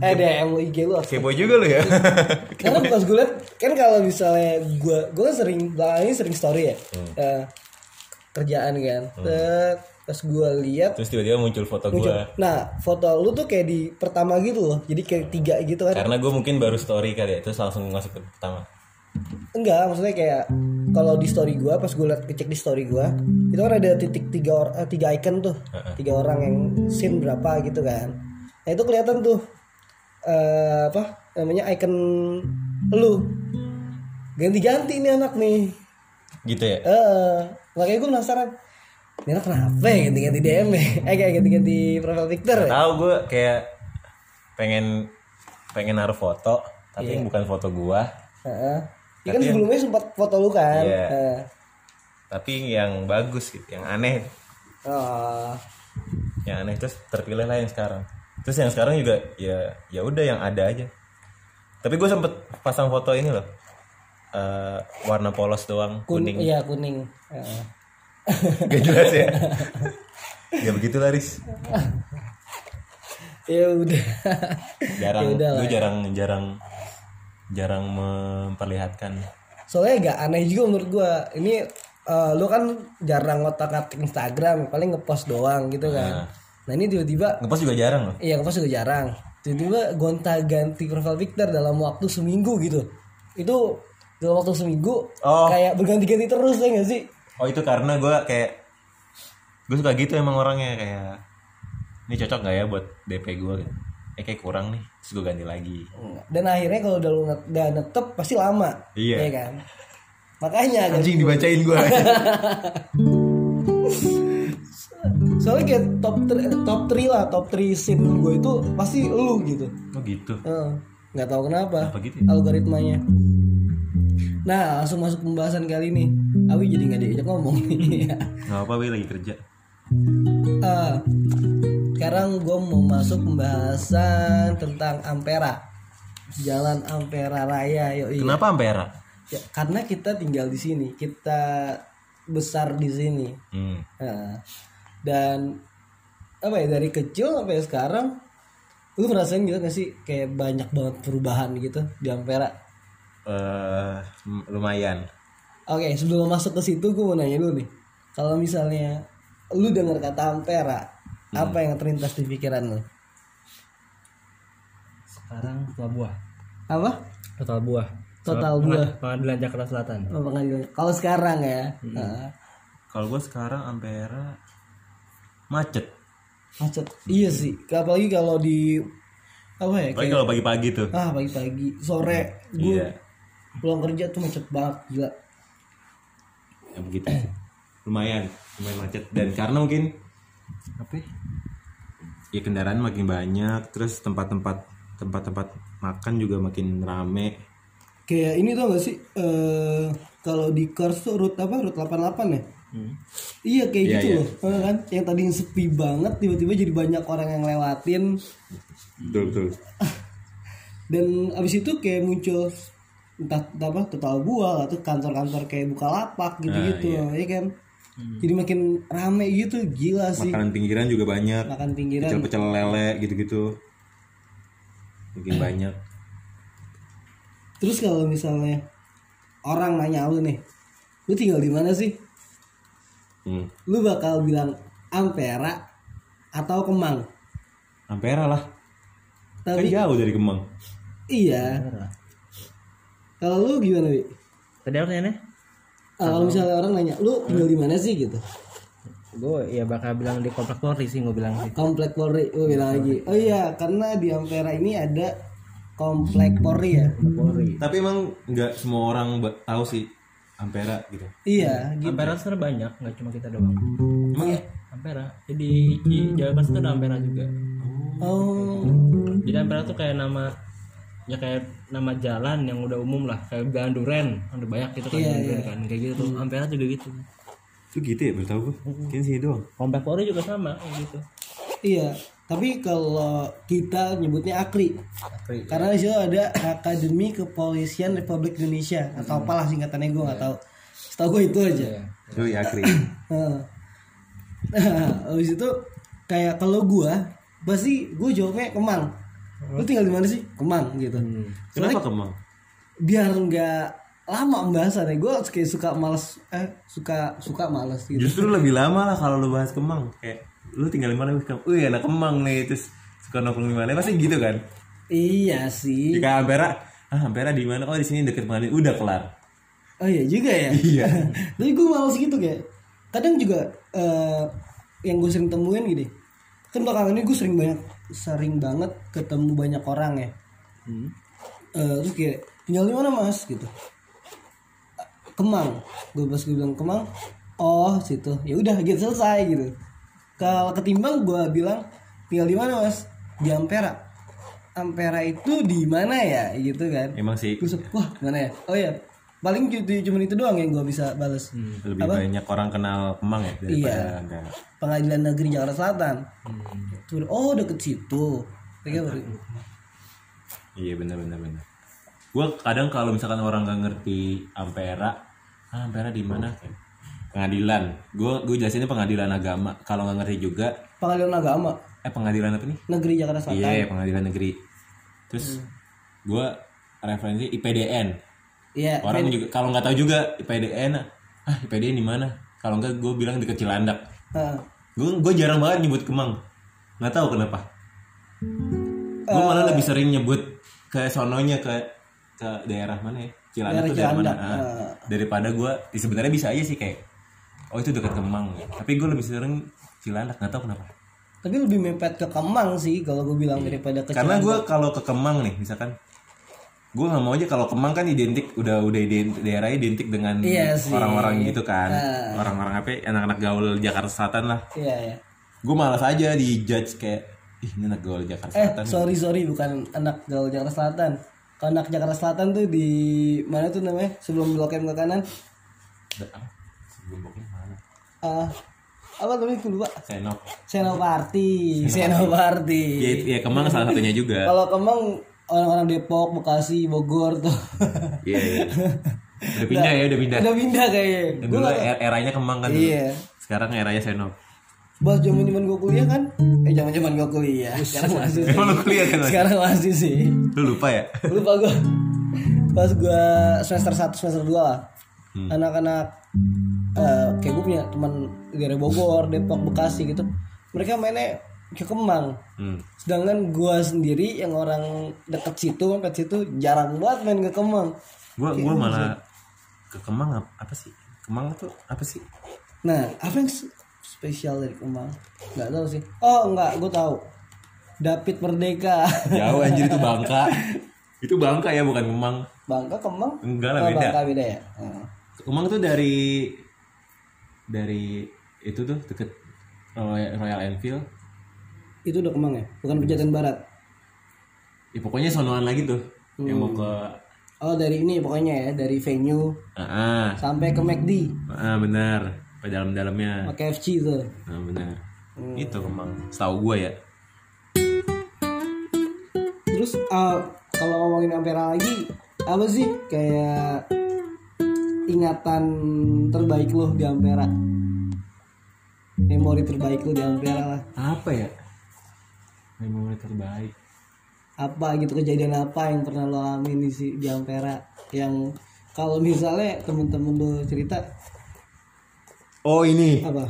Eh DM lu IG lu Kepo juga lu ya. <laughs> Karena pas gue liat kan kalau misalnya gue gue kan sering belakangan ini sering story ya Eh, kerjaan kan. Tet, pas gue lihat terus tiba-tiba muncul foto gue. Nah foto lu tuh kayak di pertama gitu loh. Jadi kayak tiga gitu kan. Karena gue mungkin baru story kali ya, terus langsung masuk ke pertama. Enggak, maksudnya kayak kalau di story gua pas gue liat kecek di story gua itu kan ada titik tiga or, eh, tiga icon tuh. Tiga orang yang scene berapa gitu kan. Nah itu kelihatan tuh eh apa namanya icon lu. Ganti-ganti nih anak nih. Gitu ya? Eh makanya gue penasaran ini anak kenapa ya ganti-ganti DM ya? <laughs> Eh kayak ganti-ganti profile picture ya? tahu gue kayak pengen pengen naruh foto tapi bukan foto gua. Heeh. Ya kan sebelumnya sempat foto lu kan? Iya. Heeh. tapi yang bagus gitu yang aneh oh. Yang aneh terus terpilih lah yang sekarang. Terus yang sekarang juga ya ya udah yang ada aja. Tapi gue sempet pasang foto ini loh. Eh, warna polos doang kun kuning. iya kuning. <laughs> Heeh. gak jelas ya? Ya begitu Laris <laughs> ya udah. Jarang Ya gue ya. jarang jarang jarang memperlihatkan. Soalnya agak aneh juga menurut gua. Ini eh, lu kan jarang ngotak ngatik Instagram paling ngepost doang gitu kan. Nah. Ini tiba-tiba ngepost juga jarang loh. Iya ngepost juga jarang. Tiba-tiba gonta ganti profile picture dalam waktu seminggu gitu. Itu dalam waktu seminggu Oh. kayak berganti-ganti terus ya gak sih? Oh itu karena gue kayak gue suka gitu emang orangnya kayak ini cocok nggak ya buat DP gue gitu. eh kayak kurang nih terus gue ganti lagi. Dan akhirnya kalau udah lu net- udah netep pasti lama. Iya. ya kan? Makanya kan anjing dibacain gue <laughs> soalnya kayak top 3, top 3 lah top 3 scene gue itu pasti lu gitu. Oh gitu? Eh, nggak tahu kenapa. Kenapa gitu ya? algoritmanya. Nah langsung masuk pembahasan kali ini. Awi jadi nggak diajak ngomong. Nih <laughs> nggak apa Wi lagi kerja. Ah, sekarang gue mau masuk pembahasan tentang Ampera. Jalan Ampera Raya yoi. Kenapa Ampera? Ya, karena kita tinggal di sini kita besar di sini. Hmm. Nah, dan apa ya dari kecil sampai sekarang lu ngerasain gitu gak sih? Kayak banyak banget perubahan gitu di Ampera. Eh lumayan. Oke sebelum masuk ke situ gue mau nanya dulu nih. Kalau misalnya lu dengar kata Ampera apa yang terlintas di pikiran lu? Sekarang total buah. apa? Total buah. Total buah. Pengadilan Jakarta Selatan. oh, pengadilan. Kalau sekarang ya? Nah, kalau gue sekarang Ampera macet. Macet. Iya sih. Apalagi kalau di apa ya Apalagi kayak kalau pagi-pagi tuh. Ah pagi-pagi. Sore gue Iya. pulang kerja tuh macet banget gila. Ya begitu sih. lumayan. Lumayan macet. Dan karena mungkin apa ya, kendaraan makin banyak terus tempat-tempat tempat-tempat makan juga makin rame. Kayak ini tuh gak sih eh kalau di Kars tuh route apa route 88 ya? Iya kayak Iya, gitu iya. loh. Kan? Yang tadi sepi banget tiba-tiba jadi banyak orang yang lewatin. Betul betul. <laughs> Dan abis itu kayak muncul entah, entah apa total buah atau kantor-kantor kayak Bukalapak gitu-gitu. Ah, ya kan jadi makin rame gitu gila sih. Makanan pinggiran juga banyak. Makan pinggiran. Pecel-pecel lele gitu-gitu. Makin banyak. Terus kalau misalnya orang nanya lu nih lu tinggal di mana sih? Hmm. lu bakal bilang Ampera atau Kemang? Ampera lah. Kan tapi jauh dari Kemang. Iya. Kalau lu gimana Wi? Tadi apa pertanyaannya? Kalau misalnya orang nanya lu tinggal di mana sih gitu Gue ya bakal bilang di komplek Polri sih gue bilang sih. komplek Polri gue bilang lagi oh iya karena di Ampera ini ada komplek Polri ya Polri. tapi emang nggak semua orang tahu sih Ampera gitu iya gitu Ampera sebenarnya banyak, nggak cuma kita doang. emang ya Ampera. Jadi di Jawa Barat itu ada Ampera juga. oh Jadi Ampera tuh kayak nama ya kayak nama jalan yang udah umum lah kayak Jalan Duren ada banyak gitu kan Iya, Jalan iya. Duren kan kayak gitu tuh Ampera juga gitu. Itu gitu ya baru tahu gue kayaknya sini doang komplek Polri juga sama kayak gitu. Iya tapi kalau kita nyebutnya AKRI. Karena di situ ada Akademi Kepolisian Republik Indonesia atau apalah singkatannya gue nggak tahu. Setahu gue itu aja. Itu ya Kri Heeh. Nah, habis itu kayak kalau gua pasti gue jawabnya Kemang. Lu tinggal di mana sih? Kemang gitu. kenapa Kemang Biar nggak lama pembahasannya. Gue kayak suka males eh suka suka males gitu. Justru lebih lama lah kalau lu bahas Kemang. Kayak lu tinggal di mana? Wih, anak Kemang nih terus suka nongkrong di mana? Pasti gitu kan. Iya sih. Jika Ampera, ah Ampera di mana? Oh, di sini deket pengadilan. Udah kelar. Oh iya juga ya. Iya. <laughs> Tapi gue males gitu kayak. Kadang juga eh, yang gue sering temuin gini. Kan belakangan ini gue sering banyak sering banget ketemu banyak orang ya. Eh, terus kayak tinggal di mana mas? Gitu. Kemang. Gue pas gue bilang Kemang? Oh situ. Ya udah gitu selesai gitu. Kalau ketimbang gue bilang tinggal di mana mas? Di Ampera. Ampera itu di mana ya? Gitu kan. Emang sih. Terus, wah mana ya? Oh ya paling cuma cuma itu doang yang gue bisa balas lebih Apa? banyak orang kenal Kemang ya daripada Iya. enggak. pengadilan negeri Jakarta Selatan Tuh, oh deket situ Mereka baru Iya benar benar benar. Gue kadang kalau misalkan orang nggak ngerti Ampera, ah, Ampera di mana? Pengadilan. Gue gue jelasinnya pengadilan agama. Kalau nggak ngerti juga, pengadilan agama eh pengadilan apa nih? negeri Jakarta Selatan Iya pengadilan negeri. Terus gue referensi IPDN. Iya Orang juga kalau nggak tahu juga IPDN, ah IPDN di mana? Kalau nggak gue bilang di Kecilandak. Heeh. Gue gue jarang banget nyebut Kemang. Nggak tahu kenapa. Gue malah lebih sering nyebut ke sononya ke ke daerah mana ya? Cilandak Daerah tuh daerah mana? Cilandak, Ah. ah. Daripada gue sebenarnya bisa aja sih kayak oh itu dekat Kemang. Tapi gue lebih sering Cilandak nggak tahu kenapa. tapi lebih mepet ke Kemang sih kalau gue bilang daripada ke Karena Cilandak. gue kalau ke Kemang nih misalkan gue nggak mau aja kalau Kemang kan identik udah udah identik, daerahnya identik dengan Iya orang-orang gitu kan. Ah. orang-orang apa ya, anak-anak gaul Jakarta Selatan lah. Iya ya gue malas aja di judge kayak ih ini anak gaul Jakarta eh Selatan. sorry sorry bukan anak gaul Jakarta Selatan. Kalau anak Jakarta Selatan tuh di mana tuh namanya? Sebelum blok M ke kanan? Sebelum boknya mana? Ah apa namanya gue lupa? Senop Senoparty Senoparty ya, ya Kemang salah satunya juga. Kalau Kemang orang-orang Depok Bekasi Bogor tuh iya iya <laughs> udah pindah ya udah pindah udah pindah kayaknya Dan dulu er- eranya Kemang kan dulu. Iya. sekarang eranya Senop Pas zaman zaman gue kuliah kan, eh zaman zaman gue kuliah. Sekarang masih. sih. Emang lu kuliah kan? Sekarang masih sih. lu lupa ya Lupa gue. Pas gue semester 1 semester 2 lah. Hmm. Anak-anak eh, kayak gue punya teman daerah Bogor, Depok, Bekasi gitu. Mereka mainnya ke Kemang. hmm. Sedangkan gue sendiri yang orang deket situ, deket situ jarang banget main ke Kemang. gua gua malah ke Kemang ap- apa sih Kemang tuh apa sih Nah, apa yang spesial dari Kemang? Nggak tahu sih. Oh, enggak, gue tahu. David Merdeka. <laughs> jauh anjir itu Bangka <laughs> itu Bangka ya bukan Kemang Bangka Kemang? Enggak lah, Oh, beda. Bangka beda ya. Hmm. Kemang tuh dari dari itu tuh deket Royal Enfield Itu udah Kemang ya? Bukan Pejaten Barat. ya pokoknya sonoan lagi tuh yang mau ke Oh, dari ini pokoknya ya, dari venue ah, sampai ke McD, ah benar ke dalam-dalamnya pakai FC tuh. ah benar itu Kemang setahu gua ya Terus eh, kalau ngomongin Ampera lagi, apa sih kayak ingatan terbaik lo di Ampera? Memori terbaik lo di Ampera lah. apa ya memori terbaik. Apa gitu kejadian apa yang pernah lo alamin di si- di Ampera yang kalau misalnya temen-temen lo cerita oh ini. apa?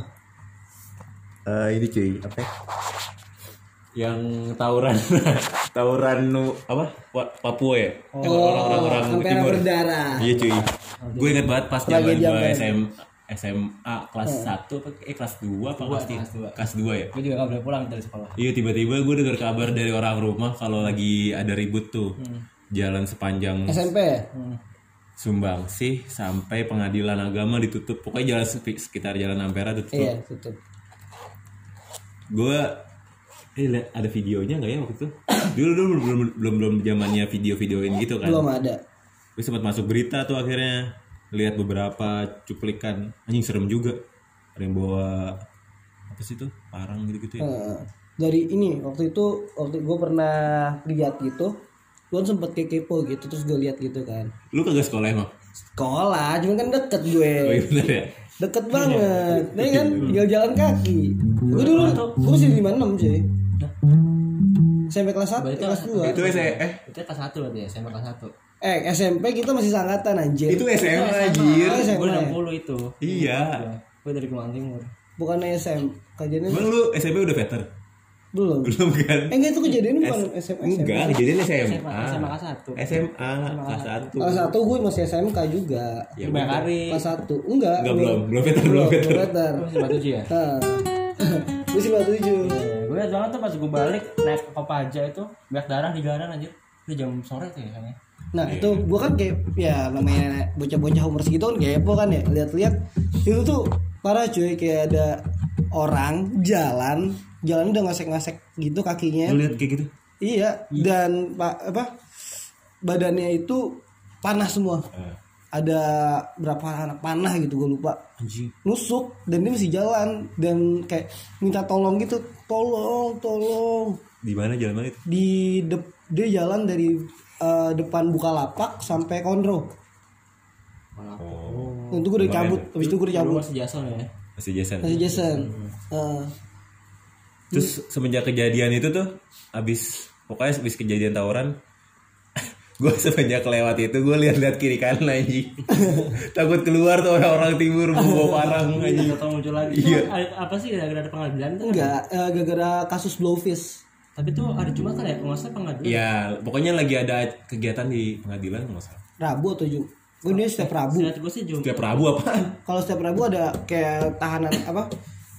Eh, ini cuy apa? Ya? yang tawuran. <laughs> Tawuran nu apa? Papua ya? Yang orang-orang Oh, Ampera timur. berdarah. Iya cuy. Gue inget banget pas zaman gue. SM SMA kelas 1 apa eh kelas 2 apa kelas 3 kelas 2 ya? Gue juga gak boleh pulang dari sekolah. Iya tiba-tiba gue dengar kabar dari orang rumah kalau lagi ada ribut tuh. Jalan sepanjang SMP ya Sumbang sih sampai pengadilan agama ditutup. Pokoknya jalan sekitar jalan Ampera ditutup. Iya tutup. Gue eh ada videonya nggak ya waktu itu? Dulu dulu belum belum belum zamannya video-videoin gitu kan? Belum ada. Gue sempat masuk berita tuh akhirnya lihat beberapa cuplikan anjing serem juga. Ada yang bawa apa sih tuh parang gitu gitu ya. Heeh. dari ini waktu itu waktu gue pernah lihat gitu gue sempet kayak kepo gitu terus gue lihat gitu kan. Lu kagak sekolah emang? Sekolah cuman kan deket gue. Oh iya bener ya. Deket banget. Nih kan? Tinggal jalan kaki. Gue dulu gue masih lima enam cuy. SMP kelas satu Berarti kelas dua. itu saya eh? Itu kelas 1 berarti ya, SMA kelas 1. Eh SMP kita masih sangkatan anjir itu SMA anjir Oh, SMA Gue ya? 60 itu. iya Gue dari Kepulauan Timur. bukan SM kejadian emang lu SMP udah veter belum belum kan eh enggak itu kejadian bukan SMA enggak kejadian SMA SMA, SMA kelas 1. SMA kelas satu kelas satu gue masih SMK juga ya Banyak hari. kelas satu enggak Enggak, belum. Belum veter, belum veter. belum veter batu ya? Nah. gue sih batu tujuh gue liat banget tuh pas gue balik naik ke Kopaja itu banyak darah di garan anjir Itu jam sore tuh ya kayaknya. Nah itu gua kan kayak ya namanya bocah-bocah umur segitu kan kepo kan ya lihat-lihat itu tuh parah cuy kayak ada orang jalan jalan udah ngasek-ngasek gitu kakinya Lu lihat kayak gitu? iya dan pak apa badannya itu panas semua Eh, ada berapa anak panah gitu gue lupa anjing. nusuk dan dia masih jalan dan kayak minta tolong gitu tolong tolong Di mana jalan mana itu? di dep- dia jalan dari eh, depan Bukalapak sampai Kondro Oh, itu gue udah cabut ya. habis itu gue udah cabut masih Jason ya. masih Jason. masih Jason Eh, Terus semenjak kejadian itu tuh abis pokoknya abis kejadian tawuran <laughs> gue semenjak lewat itu gue lihat-lihat kiri kanan anjing <laughs> takut keluar tuh orang-orang timur bawa <laughs> parang anjing Atau muncul lagi. Iya. Ada- apa sih gara-gara ada pengadilan tuh? enggak eh, gara-gara kasus blowfish Tapi tuh hari Jumat kan ya, nggak salah pengadilan. ya pokoknya lagi ada kegiatan di pengadilan nggak salah. Rabu atau Jum gue ini setiap Rabu. Seingat gue sih Jumat. setiap Rabu apaan? Kalau setiap Rabu ada kayak tahanan apa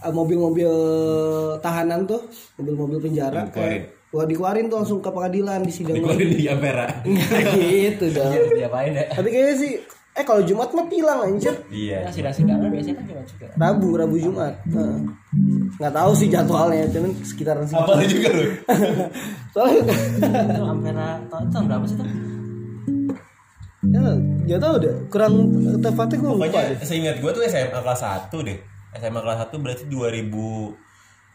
eh, mobil-mobil tahanan tuh mobil-mobil penjara kayak Wah dikeluarin tuh langsung ke pengadilan di sidang dikeluarin di Ampera <laughs> gitu dong. Diapain ya? tapi kayaknya sih eh kalau Jumat mah tilang anjir. Iya Nah, sidang-sidangan biasanya kan Jumat juga. Rabu Rabu Jumat. Heeh. nggak tahu sih jadwalnya cuman sekitaran situ. Apa juga lu. <laughs> Soalnya itu Ampera tahun berapa sih tuh? ya nggak tahu deh. Kurang tepatnya gue lupa deh. seingat gue tuh SMA kelas 1 deh. SMA kelas 1 berarti 2000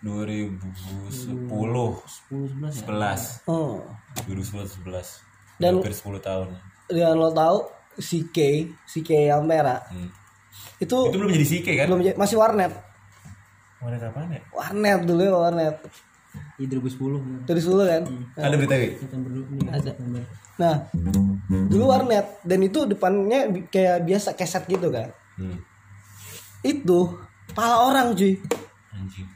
2010 10 11 ya. 11 oh. 2011 11 Dan- hampir 10 tahun. Dan lo tahu si K si K yang merah Hmm. itu itu belum jadi sike kan? belum jadi- masih warnet. Mana kapan ya? Warnet dulu ya warnet. Di 2010 dari dulu kan? Ada berita nih. Ada. nah dulu warnet dan itu depannya kayak biasa keset gitu kan hmm. itu pala orang cuy. Anjing.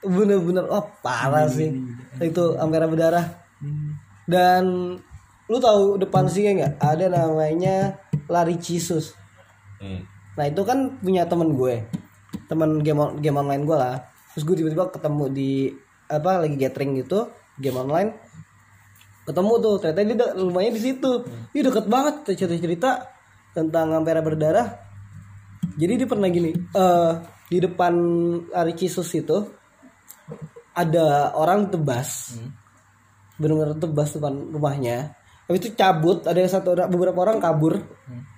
Bener-bener oh parah sih. itu ampera berdarah. Dan lu tahu depan sih nggak? Ada namanya lari cisus hmm. nah itu kan punya temen gue. Temen game on- game online gue lah. Terus gue tiba-tiba ketemu di apa lagi gathering gitu game online. Ketemu tuh ternyata dia rumahnya di situ. Dia deket banget cerita cerita tentang ampera berdarah. Jadi dia pernah gini eh di depan lari cisus itu ada orang tebas. Benar-benar tebas depan rumahnya habis itu cabut ada yang satu orang- beberapa orang kabur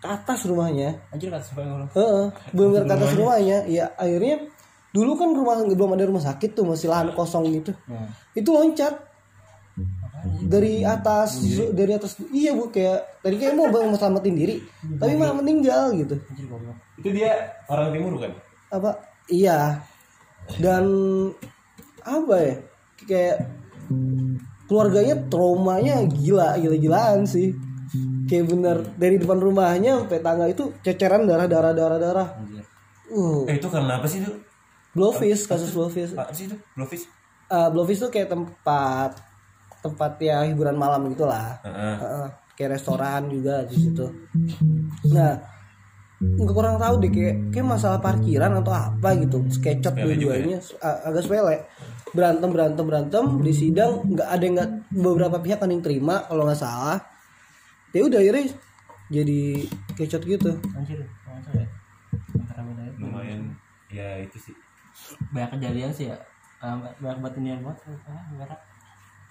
ke atas rumahnya. Anjir kata sampai ngomong. Heeh, benar ke atas rumahnya. Ya akhirnya dulu kan rumah belum ada rumah sakit tuh masih lahan kosong gitu. Itu loncat. Dari atas dari atas iya bu kayak tadi kayak mau bang mau selamatin diri tapi malah meninggal gitu. Itu dia orang timur kan apa? Iya. Dan apa ya? Kayak keluarganya traumanya gila gila gilaan sih. Kayak bener dari depan rumahnya sampai tangga itu ceceran darah darah darah darah. Uh. Eh itu karena apa sih tuh blowfish kasus blowfish. Apa sih itu? Blowfish? Eh, blowfish tuh kayak tempat tempat ya hiburan malam gitulah. Heeh. Heeh, kayak restoran juga di situ. Nah nggak kurang tahu deh kayak kayak masalah parkiran atau apa gitu. Sketchup juga dua-duanya A- agak sepele berantem berantem berantem di sidang nggak ada yang nggak beberapa pihak kan yang terima kalau nggak salah ya udah akhirnya jadi kecot gitu Anjir. Ya. Ya. lumayan ya itu sih Banyak kejadian sih ya. Banyak batinian banget. Ah,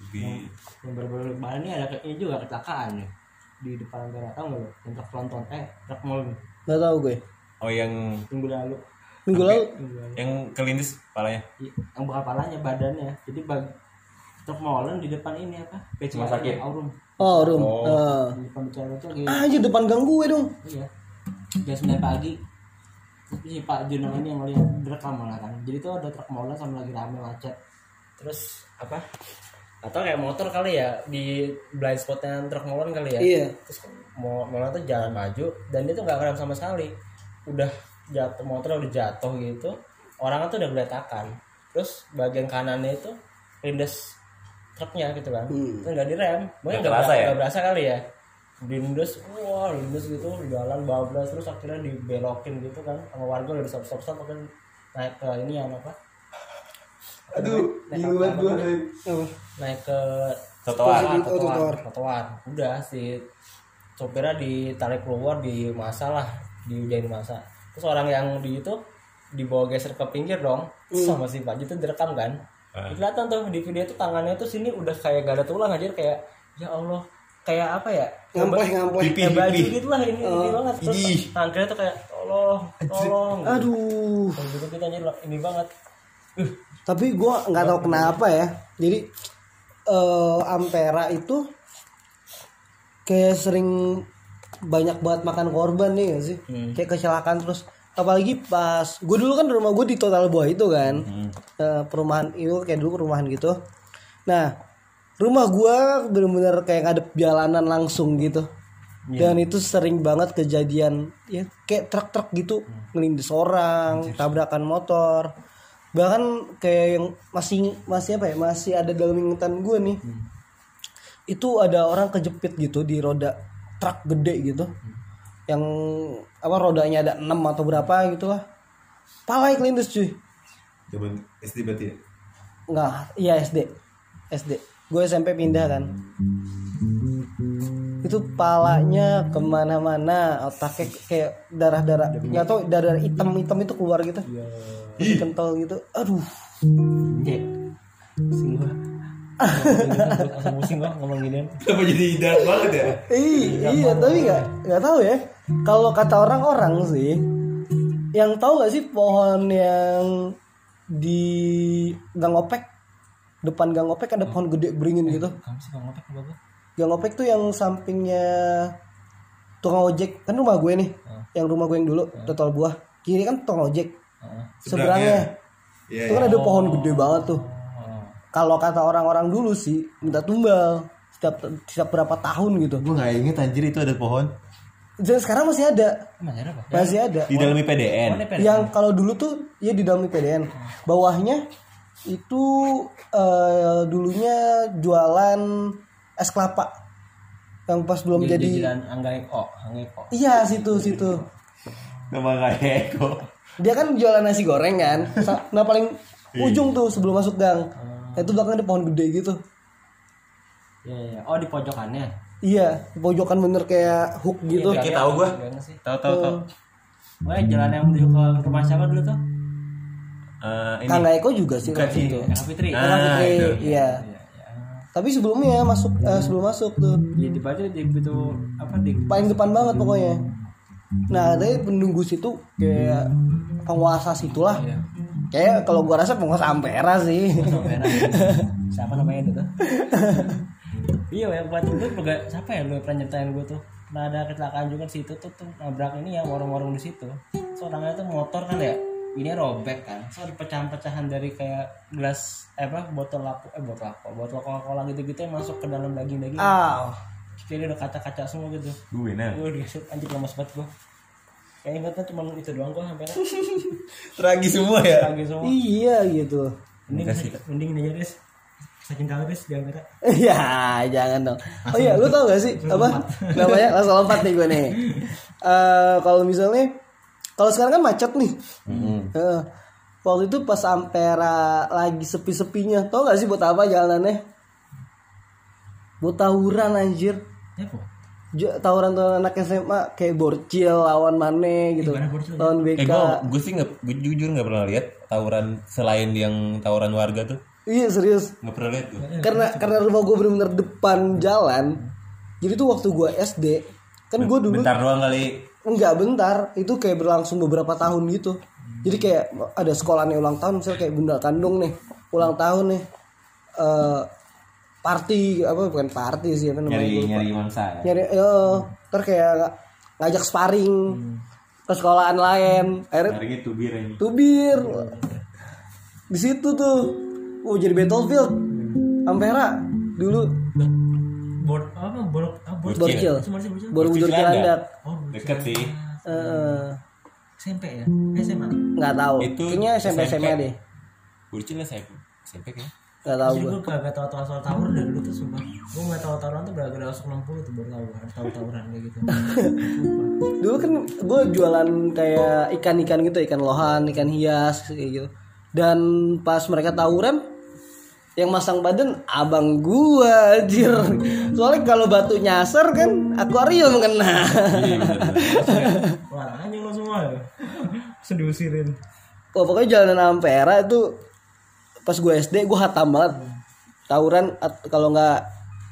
lebih yang baru-baru kemarin ini ada ini juga kecelakaan ya di depan Ampera tahu nggak lo yang truk tronton eh truk mall nggak tahu gue oh yang minggu lalu minggu lalu. yang kelindes palanya? I- yang bukan palanya badannya. Jadi bag truk molen di depan ini apa? PC Rumah sakit? Aurum? Oh room Oh. Eh. di depan BCA itu lagi Ah, depan gang gue dong. Iya. Jam sembilan pagi. Terus si Pak Junang ini yang ngeliat direkam malah kan. Jadi tuh ada truk molen sama lagi rame macet. Terus apa? Atau kayak motor kali ya di blind spotnya truk molen kali ya. Iya. Terus mau motor tuh jalan maju dan dia tuh nggak ngerem sama sekali. Udah jatuh motor udah jatuh gitu orang tuh udah geletakan terus bagian kanannya itu lindes truknya gitu kan. Hmm. itu nggak direm. Mungkin Nggak berasa, ya? berasa kali ya. Lindes wah lindes gitu jalan bablas terus akhirnya dibelokin gitu kan. Sama warga udah stop stop stop kan naik ke ini yang apa? Aduh naik namanya? Apa? naik ke trotoar. Trotoar. trotoar. Udah si sopirnya ditarik keluar di masa lah diujain masa terus orang yang di itu dibawa geser ke pinggir dong Hmm. sama si Pak itu direkam kan. Kelihatan tuh di video itu tangannya tuh sini udah kayak gak ada tulang aja kayak ya Allah kayak apa ya? Ngampleh, ngampleh. kayak baju gitu lah ini ini banget. Terus Ih. tangannya tuh kayak tolong tolong. Aduh. Gitu kita aja ini banget. Uh, Tapi gua nggak tahu kenapa ya. Jadi eh Ampera itu kayak sering banyak banget makan korban nih gak sih? Kayak kecelakaan terus. Apalagi pas gue dulu kan rumah gue di total buah itu kan. Eh, perumahan itu kayak dulu perumahan gitu. Nah rumah gua bener-bener kayak ngadep jalanan langsung gitu. Dan itu sering banget kejadian ya kayak truk-truk gitu. Ngelindes orang tabrakan motor. Bahkan kayak yang masih masih apa ya? Masih ada dalam ingatan gue nih. Itu ada orang kejepit gitu di roda truk gede gitu yang apa rodanya ada 6 atau berapa gitu lah palai kelindes cuy zaman SD berarti ya Enggak, iya SD. SD. Gue SMP pindah kan. Itu palanya ke mana-mana, otaknya kayak darah-darah. Nggak tau darah hitam-hitam itu keluar gitu. Masih kental gitu. Aduh. Cek. Pusing pusing gua ngomong ginian. kenapa jadi dark banget ya? Ih, iya, tapi nggak nggak tahu ya. Kalau kata orang-orang sih, yang tahu nggak sih pohon yang di Gang Opek? Depan Gang Opek ada pohon gede beringin gitu. Kamu sih ngomong apa bagus? Gang Opek tuh yang sampingnya tukang ojek. Kan rumah gue nih yang rumah gue yang dulu total buah. Kiri kan tukang ojek. Seberangnya. Iya, itu kan ada pohon gede banget tuh. Kalau kata orang-orang dulu sih minta tumbal setiap setiap berapa tahun gitu. Gue nggak inget anjir itu ada pohon. Dan sekarang masih ada. Emang ada apa? masih ada. Di dalam IPDN yang kalau dulu tuh ya di dalam IPDN bawahnya itu eh, dulunya jualan es kelapa. Yang pas belum Di jadi jalan Angga Eko, Angga Eko. iya situ situ. Nama kayak Eko. Dia kan jualan nasi goreng kan. Nah paling ujung tuh sebelum masuk gang itu belakangnya ada pohon gede gitu Iya, iya. Oh, di pojokannya. iya di pojokan bener kayak hook gitu Iya, tahu gua. Tahu tahu tahu Wah, jalan yang menuju ke rumah siapa dulu tuh? Eh, ini Kang Eko juga sih Bukan sih. itu Eka Fitri. Ah, Kang Fitri, itu. iya tapi sebelumnya masuk eh, sebelum masuk tuh Iya, di baju di itu apa di paling depan banget pokoknya nah dari penunggu situ kayak penguasa situlah Iya. Kayak kalau gua rasa penguasa Ampera sih Merah. <laughs> siapa namanya itu tuh? iya, yang buat itu juga siapa ya lu pernah nyetain gue tuh? Nah, ada kecelakaan juga di situ tuh tuh nabrak ini yang warung-warung di situ. Seorangnya tuh motor kan ya, ini robek kan. So pecahan-pecahan dari kayak gelas eh, apa botol laku eh botol apa botol coca cola gitu-gitu yang masuk ke dalam daging-daging. ah Jadi ada kaca-kaca semua gitu. gue nah Gue anjir lemas banget gue. Kayak ingatnya cuma itu doang gue sampai <laughs> tragis semua ya? Semua. iya gitu. Mending mending ini aja Riz. Saking tahu Riz di antara. ya jangan dong. Oh iya lu tau gak sih? Apa? <laughs> namanya langsung lompat nih gue nih. Eh kalau misalnya kalau sekarang kan macet nih. Eh, waktu itu pas Ampera lagi sepi-sepinya tau gak sih buat apa jalanannya? Buat tawuran anjir. Ya kok. Ja- tawuran-tawuran anak SMA kayak borcil lawan Mane gitu. Gimana Borcil? lawan eh BK gue gue sih nggak gue jujur nggak pernah lihat tawuran selain yang tawuran warga tuh. Iya serius. Nggak pernah lihat gue karena karena rumah gue bener-bener depan jalan jadi tuh waktu gue SD kan gue dulu bentar doang kali. Enggak bentar. Itu kayak berlangsung beberapa tahun gitu. Jadi kayak ada sekolah nih ulang tahun misalnya kayak bunda kandung nih ulang tahun nih. Eh party apa bukan party sih apa namanya nyari nyari mangsa ya? Nyari eh ntar kayak ng- ngajak sparring ke sekolahan lain akhirnya nyarinya tubir ini. tubir. Di situ tuh oh jadi battlefield. Ampera dulu. Bor apa bor Borcil Cuma sih borcil. Borobudur Cilandak. Cilandak. Oh, deket sih. Eh, SMP ya? SMA. nggak tahu. Itu kayaknya SMP SMP. SMA deh. Lah saya SMP kan tahu Jadi gue gue gak tau tau soal tawuran dari dulu tuh sumpah. Gue gak tau tawuran tuh gara-gara masuk 60 tuh baru tau Ada tau tawuran kayak gitu. <laughs> Dulu kan gue jualan kayak ikan-ikan gitu ikan lohan ikan hias kayak gitu. Dan pas mereka tawuran yang masang badan abang gua anjir. Soalnya kalau batu nyasar kan akuarium kena. Iya. <laughs> Wah, anjing lo semua ya. Terus diusirin. Wah, pokoknya jalanan Ampera itu pas gue SD gue hatam banget tawuran at- kalau nggak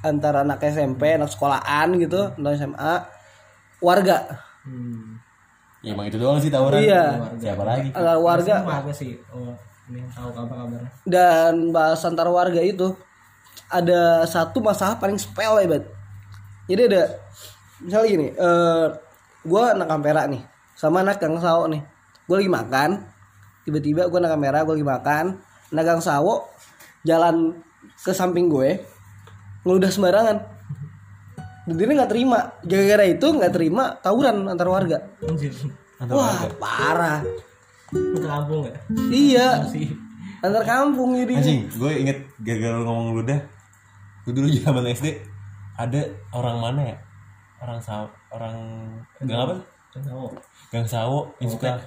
antara anak SMP anak sekolahan gitu anak SMA warga Hmm. Ya emang itu doang sih tawuran. Iya. Siapa lagi? antara warga Warga sih. Oh, ini tahu kabar-kabar. dan bahas antar warga itu ada satu masalah paling sepele banget jadi ada misalnya gini eh gue anak Ampera nih sama anak Gang Sawo nih gue lagi makan tiba-tiba gue anak Ampera gue lagi makan anak Gang Sawo jalan ke samping gue ngeludah sembarangan dan dia nggak terima gara-gara itu nggak terima tawuran antar warga Anjir. wah parah Itu kampung ya? iya Sih. antar kampung jadi Anjing, gue inget gagal ngomong ludah. Gue dulu zaman SD ada orang mana ya? Orang saw, orang gang apa? Kan tahu. Gang sawo yang suka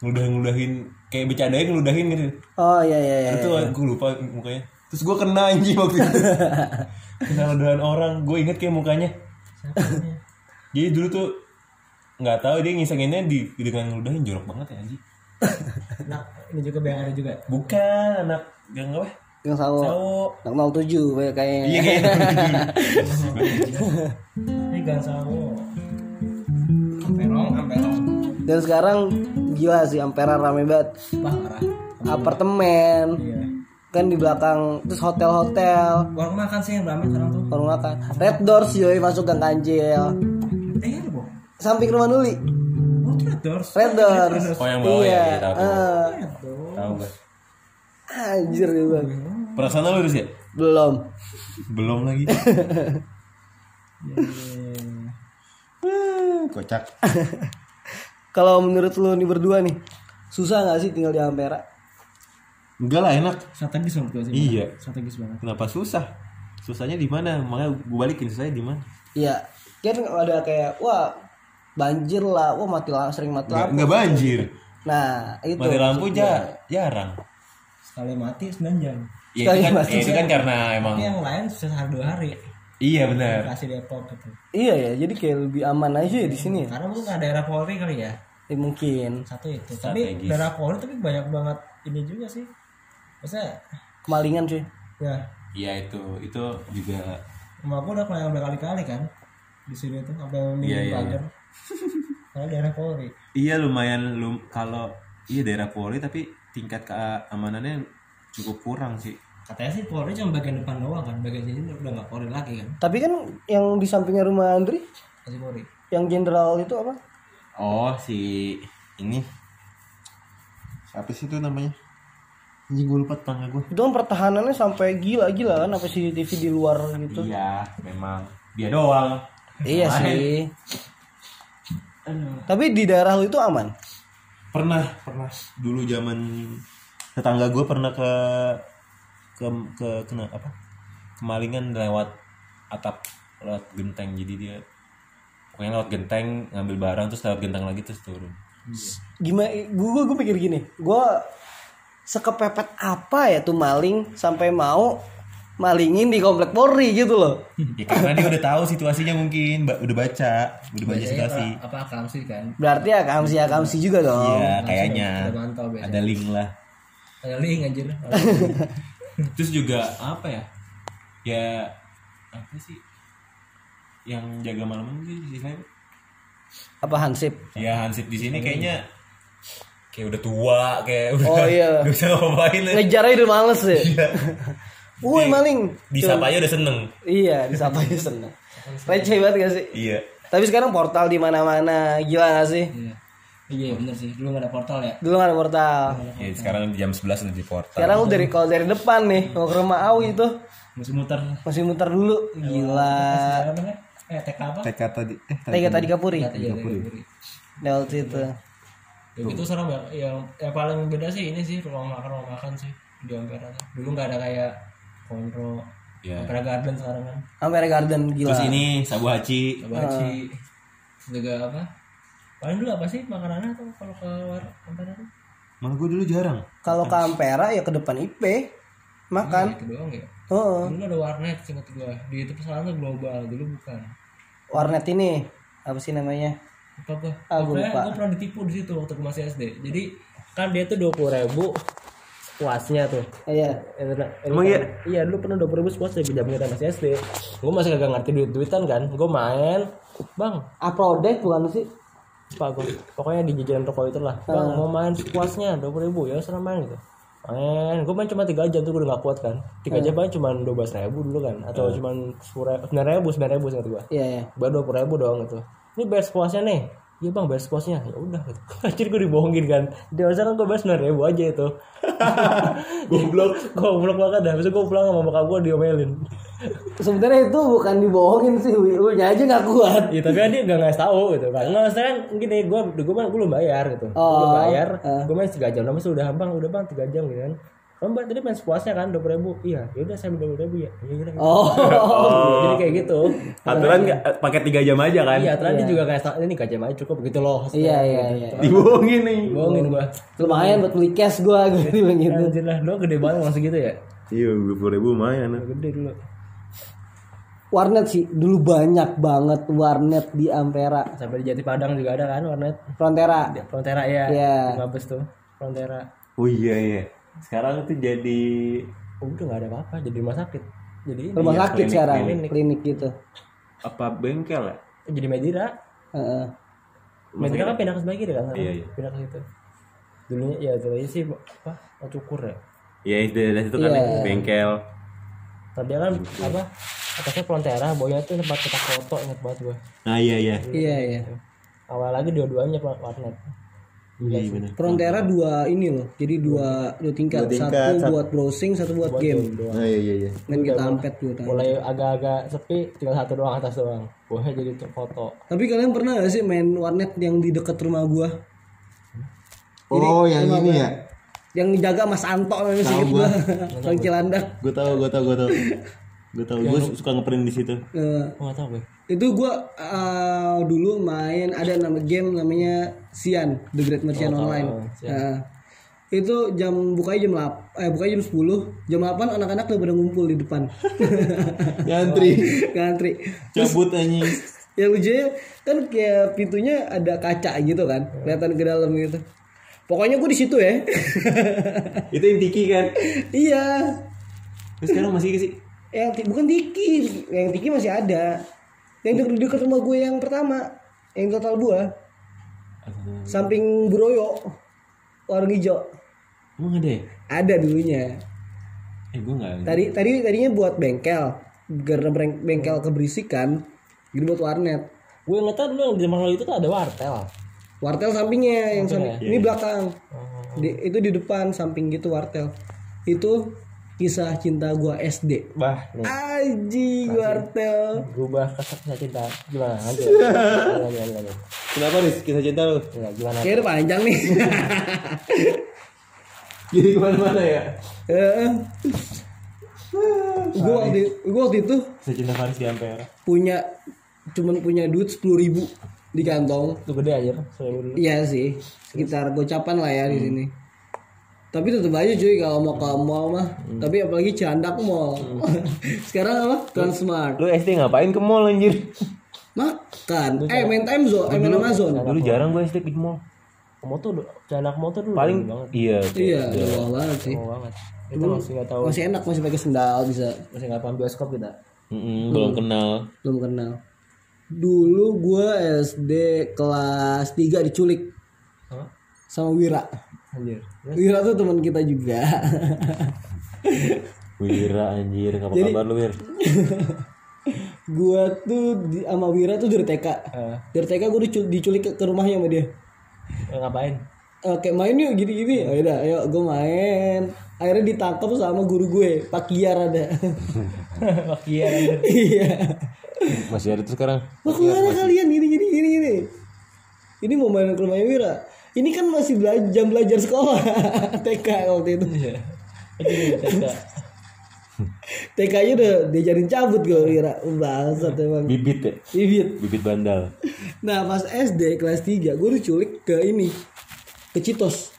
ngeludah-ngeludahin kayak bercandanya ngeludahin gitu. oh iya iya iya Itu gue lupa mukanya. Terus gue kena anjing waktu itu. <laughs> kena ludahan orang. Gue inget kayak mukanya. Jadi dulu tuh nggak tahu dia ngisenginnya di dengan ngeludahin jorok banget ya anjing. <laughs> Nah, ini juga yang ada juga. Bukan anak gang apa? yang sawo Sawo. anak 07 kayaknya Iya kayaknya. <laughs> Ini gang sawo. Dan sekarang gila sih Ampera rame banget parah. apartemen Iya. kan di belakang terus hotel-hotel Warung makan sih yang ramai sekarang tuh. warung makan Red Doors yoi masuk gang kancil Eh, bu. samping rumah Nuli Oh, itu Red Doors. Red Doors Oh yang bawah iya ya, ya tahu. eh, Doors. Tahu gue. anjir gitu Pernah sana lu Riz, ya? belum Belum lagi. <laughs> Kocak. <laughs> kalau menurut lu nih berdua nih susah nggak sih tinggal di Ampera Enggak lah enak. Strategis gue sih. Iya. Strategis banget. Kenapa susah? Susahnya di mana? Makanya gue balikin susahnya di mana? iya kan ada kayak wah banjir lah wah mati lampu sering mati lampu enggak banjir. nah itu Mati lampu maksudnya. ja, jarang. Sekali mati 9 jam. Ya, itu kan, mati. ya, itu kan karena emang Tapi yang lain susah sehari dua hari. Iya benar. Kasih Depok gitu. iya ya jadi kayak lebih aman aja ya di sini ya Karena mungkin nggak daerah Polri kali ya. Eh, mungkin Satu itu. Tapi Strategis. daerah Polri tapi banyak banget ini juga sih. Maksudnya kemalingan cuy ya Iya itu itu juga rumah aku udah kelayan berkali-kali kan di sini tuh sampai Iya, minggu iya, pagar. <laughs> Karena daerah Polri. iya lumayan lum kalau iya daerah Polri tapi tingkat keamanannya cukup kurang sih. Katanya sih Polri cuma bagian depan doang kan, bagian sini udah nggak Polri lagi kan, tapi kan yang di sampingnya rumah Andri? Masih Polri. yang jenderal itu apa? Oh si ini. Siapa sih itu namanya? Ini gue lupa tetangga gue. itu kan pertahanannya sampai gila-gila kan apa CCTV di luar gitu. Iya memang. Dia doang. iya sih. Tapi di daerah lu itu aman? Pernah pernah. Dulu zaman tetangga gue pernah ke ke ke kena apa? Kemalingan lewat atap lewat genteng jadi dia pokoknya lewat genteng ngambil barang terus lewat genteng lagi terus turun. gimana gue gue pikir gini gue sekepepet apa ya tuh maling sampai mau malingin di komplek Polri gitu loh Ya karena dia udah tahu situasinya mungkin, ba- udah baca, udah baca Biasanya situasi. apa, apa akam sih kan? berarti ya kamsi ya kamsi juga dong Iya, kayaknya ada link lah. Ada link anjir. <laughs> Terus juga apa ya? Ya apa sih? Yang jaga malam sih istilahnya? apa hansip Ya Hansip di sini kayaknya kayak udah tua, kayak udah Oh, iya. <laughs> gak bisa ngapain lah. ngejar aja udah males ya <laughs> Woi maling Disapa aja udah seneng. iya disapa aja seneng <laughs> receh banget gak sih Iya. tapi sekarang portal di mana-mana gila gak sih Iya. Iya bener sih, dulu gak ada portal ya. dulu gak ada portal Ya, sekarang jam 11 udah di portal. sekarang lu dari kalau dari depan nih mau ke rumah Awi tuh Mesti muter. masih muter dulu gila? Eh TK apa? TK tadi eh Tega tadi Kapuri Iya, Puri. lewat situ Ya gitu sekarang yang yang paling beda sih ini sih rumah makan rumah makan sih di Ampera. Dulu nggak ada kayak Konro, Iya. Ampera Garden sekarang kan. Ampere Garden gila Terus ini Sabu Haci. Baci. Terus juga apa? Paling dulu apa sih makanannya tuh kalau ke luar Ampera tuh? Malah gue dulu jarang. kalau ke Ampera ya ke depan IP makan Itu doang ya. oh Dulu ada warnet singkat gua. Di itu pesawatnya global, dulu bukan. warnet ini apa sih namanya Lupa gua. Ah, gua Pokoknya lupa. gua pernah ditipu di situ waktu gua masih SD. Jadi kan dia tuh dua puluh ribu puasnya tuh. iya Emang iya? Iya dulu pernah dua puluh ribu puasnya di zaman kita masih SD. Gue masih kagak ngerti duit duitan kan. Gue main, bang, uploaded bukan sih apa gue pokoknya di jajaran toko itu lah bang mau main puasnya dua puluh ribu ya serah main gitu. Main. Gue main cuma tiga jam tuh gue udah gak kuat kan. Tiga jam main cuma dua belas ribu dulu kan atau cuma sepuluh ribu sembilan ribu sembilan ribu singkat gue iya iya. Baru dua puluh ribu doang gitu. Ini bayar puasnya nih. Iya bang bayar puasnya. Ya udah. Gitu. <laughs> Anjir gue dibohongin kan. Dewasa kan gue bayar sembilan ribu aja itu. <laughs> <laughs> Goblok. Goblok banget dah. Besok gue pulang sama bokap gue diomelin sebenarnya itu bukan dibohongin sih lu nya aja nggak kuat. Iya tapi kan dia gak ngasih tahu gitu. Kan Nggak maksudnya kan gini gue gue gue belum bayar gitu. Gue belum Oh, bayar. eh. Gue main 3 jam Lama udah bang udah bang 3 jam gitu kan. Kamu bang tadi main sepuasnya kan 20 ribu. Iya yaudah saya dua ribu ya. Iya udah oh. <laughs> Jadi kayak gitu. Aturan nggak- pakai tiga jam aja kan? Iya aturan dia juga kayak Ini 3 jam aja cukup gitu loh. Iya iya iya. Dibohongin nih. Bohongin gue lumayan buat beli cash gua gue bilang gitu Anjir lah. Lo gede banget langsung gitu ya? Iya, dua puluh ribu lumayan. Gede dulu warnet sih dulu banyak banget warnet di Ampera Sampai di Jati Padang juga ada kan warnet Frontera Frontera ya Iya. Mabes tuh Frontera Oh iya iya. Sekarang tuh jadi Oh, udah gak ada apa-apa Jadi rumah sakit Jadi ini rumah Iya, sakit klinik, sekarang klinik. klinik gitu apa bengkel ya? Jadi Medira Heeh. Medira kan pindah ke sebelah kiri kan? Iya, iya. Pindah ke situ. Dulunya ya dulunya sih apa? Cukur ya. Iya itu dari situ kan Iya. ya, bengkel. Tadi kan apa? Atasnya Frontera, bawahnya tuh tempat cetak foto ingat banget gua. Nah iya iya. iya iya Awal lagi dua-duanya warnet. Iya. Frontera dua ini loh jadi dua dua tingkat, Dua tingkat, satu satu- buat browsing satu buat game Nah iya iya iya. dan kita ampet gitu Mulai agak-agak sepi, tinggal satu doang atas doang. Bawahnya jadi untuk foto. tapi kalian pernah gak sih main warnet yang di dekat rumah gua Oh yang ini ya. Yang jaga Mas Anto namanya sih gua <laughs> Bang Cilandak Gue tahu gue tahu gue tahu. Gue tahu gue suka ngeprint di situ. Eh, Oh, enggak tahu gue. itu gua eh, dulu main ada nama game namanya Sian The Great Merchant Online Nah, itu jam bukanya jam 8 eh bukanya jam 10 jam 8 anak-anak udah pada ngumpul di depan <laughs> Ngantri. <laughs> ngantri Cabut anjing. yang lucunya kan kayak pintunya ada kaca gitu kan kelihatan ke dalam gitu pokoknya gue di situ ya. Itu yang tiki kan. iya. Terus sekarang masih sih. yang bukan tiki. Yang tiki masih ada. Yang dekat dekat rumah gue yang pertama. Yang total gua. Samping Buroyo warung hijau. Emang ada ya? ada dulunya. Eh gue nggak. tadi tadi tadinya buat bengkel. Karena beng- bengkel keberisikan. Jadi buat warnet. Gue inget dulu yang di lalu itu tuh ada wartel. Wartel sampingnya yang samping ya? ini belakang Oh. Di- itu di depan samping gitu wartel itu kisah cinta gua SD Bah, nih. Aji wartel Berubah kisah cinta. Gimana? <laughs> Lanjut. Kenapa nih kisah cinta lu? Enggak, gimana? udah panjang nih <laughs> Jadi ke mana-mana ya? gue waktu gue waktu itu Kisah cinta Faris di Ampera. punya cuman punya duit sepuluh ribu di kantong Itu gede aja. Iya sih, sekitar gocapan lah ya di sini. Tapi tetap aja cuy kalau mau ke mall mah. Tapi apalagi Cilandak Mall. <laughs> Sekarang apa? Transmart. Lu SD ngapain ke mall anjir? Makan. Eh main time zone, eh main Amazon. Dulu jarang gue SD ke mall. Motor tuh, anak motor dulu Paling dulu banget. iya. Iya, udah lama banget sih. Oh, banget. Kita masih nggak tahu, Masih enak masih pakai sendal bisa. masih nggak paham bioskop kita. Mm-mm, belum kenal. Belum kenal. Dulu gua SD kelas 3 diculik sama Wira. Anjir. Wira tuh teman kita juga. <laughs> Wira anjir, apa kabar lu Wir? <laughs> gua tuh di, sama Wira tuh dari TK. Eh, Dari TK gua dicu- diculik ke, ke rumahnya sama dia. eh, ngapain? Kayak main yuk gini-gini. Ayo dah, ayo gue main. Akhirnya ditangkap sama guru gue, Pak Kiar ada. <laughs> Makia anjir. Iya. Masih ada tuh sekarang. Mau ke mana kalian? Gini gini gini gini. Ini mau main ke rumahnya Wira. Ini kan masih belajar jam belajar sekolah <laughs> TK waktu itu. Iya. Anjir, TK. Nya udah diajarin cabut gue Wira. Bangsat emang. Bibit ya? Bibit. Bibit bandal. Nah pas SD kelas 3 gue diculik ke ini. Ke Citos.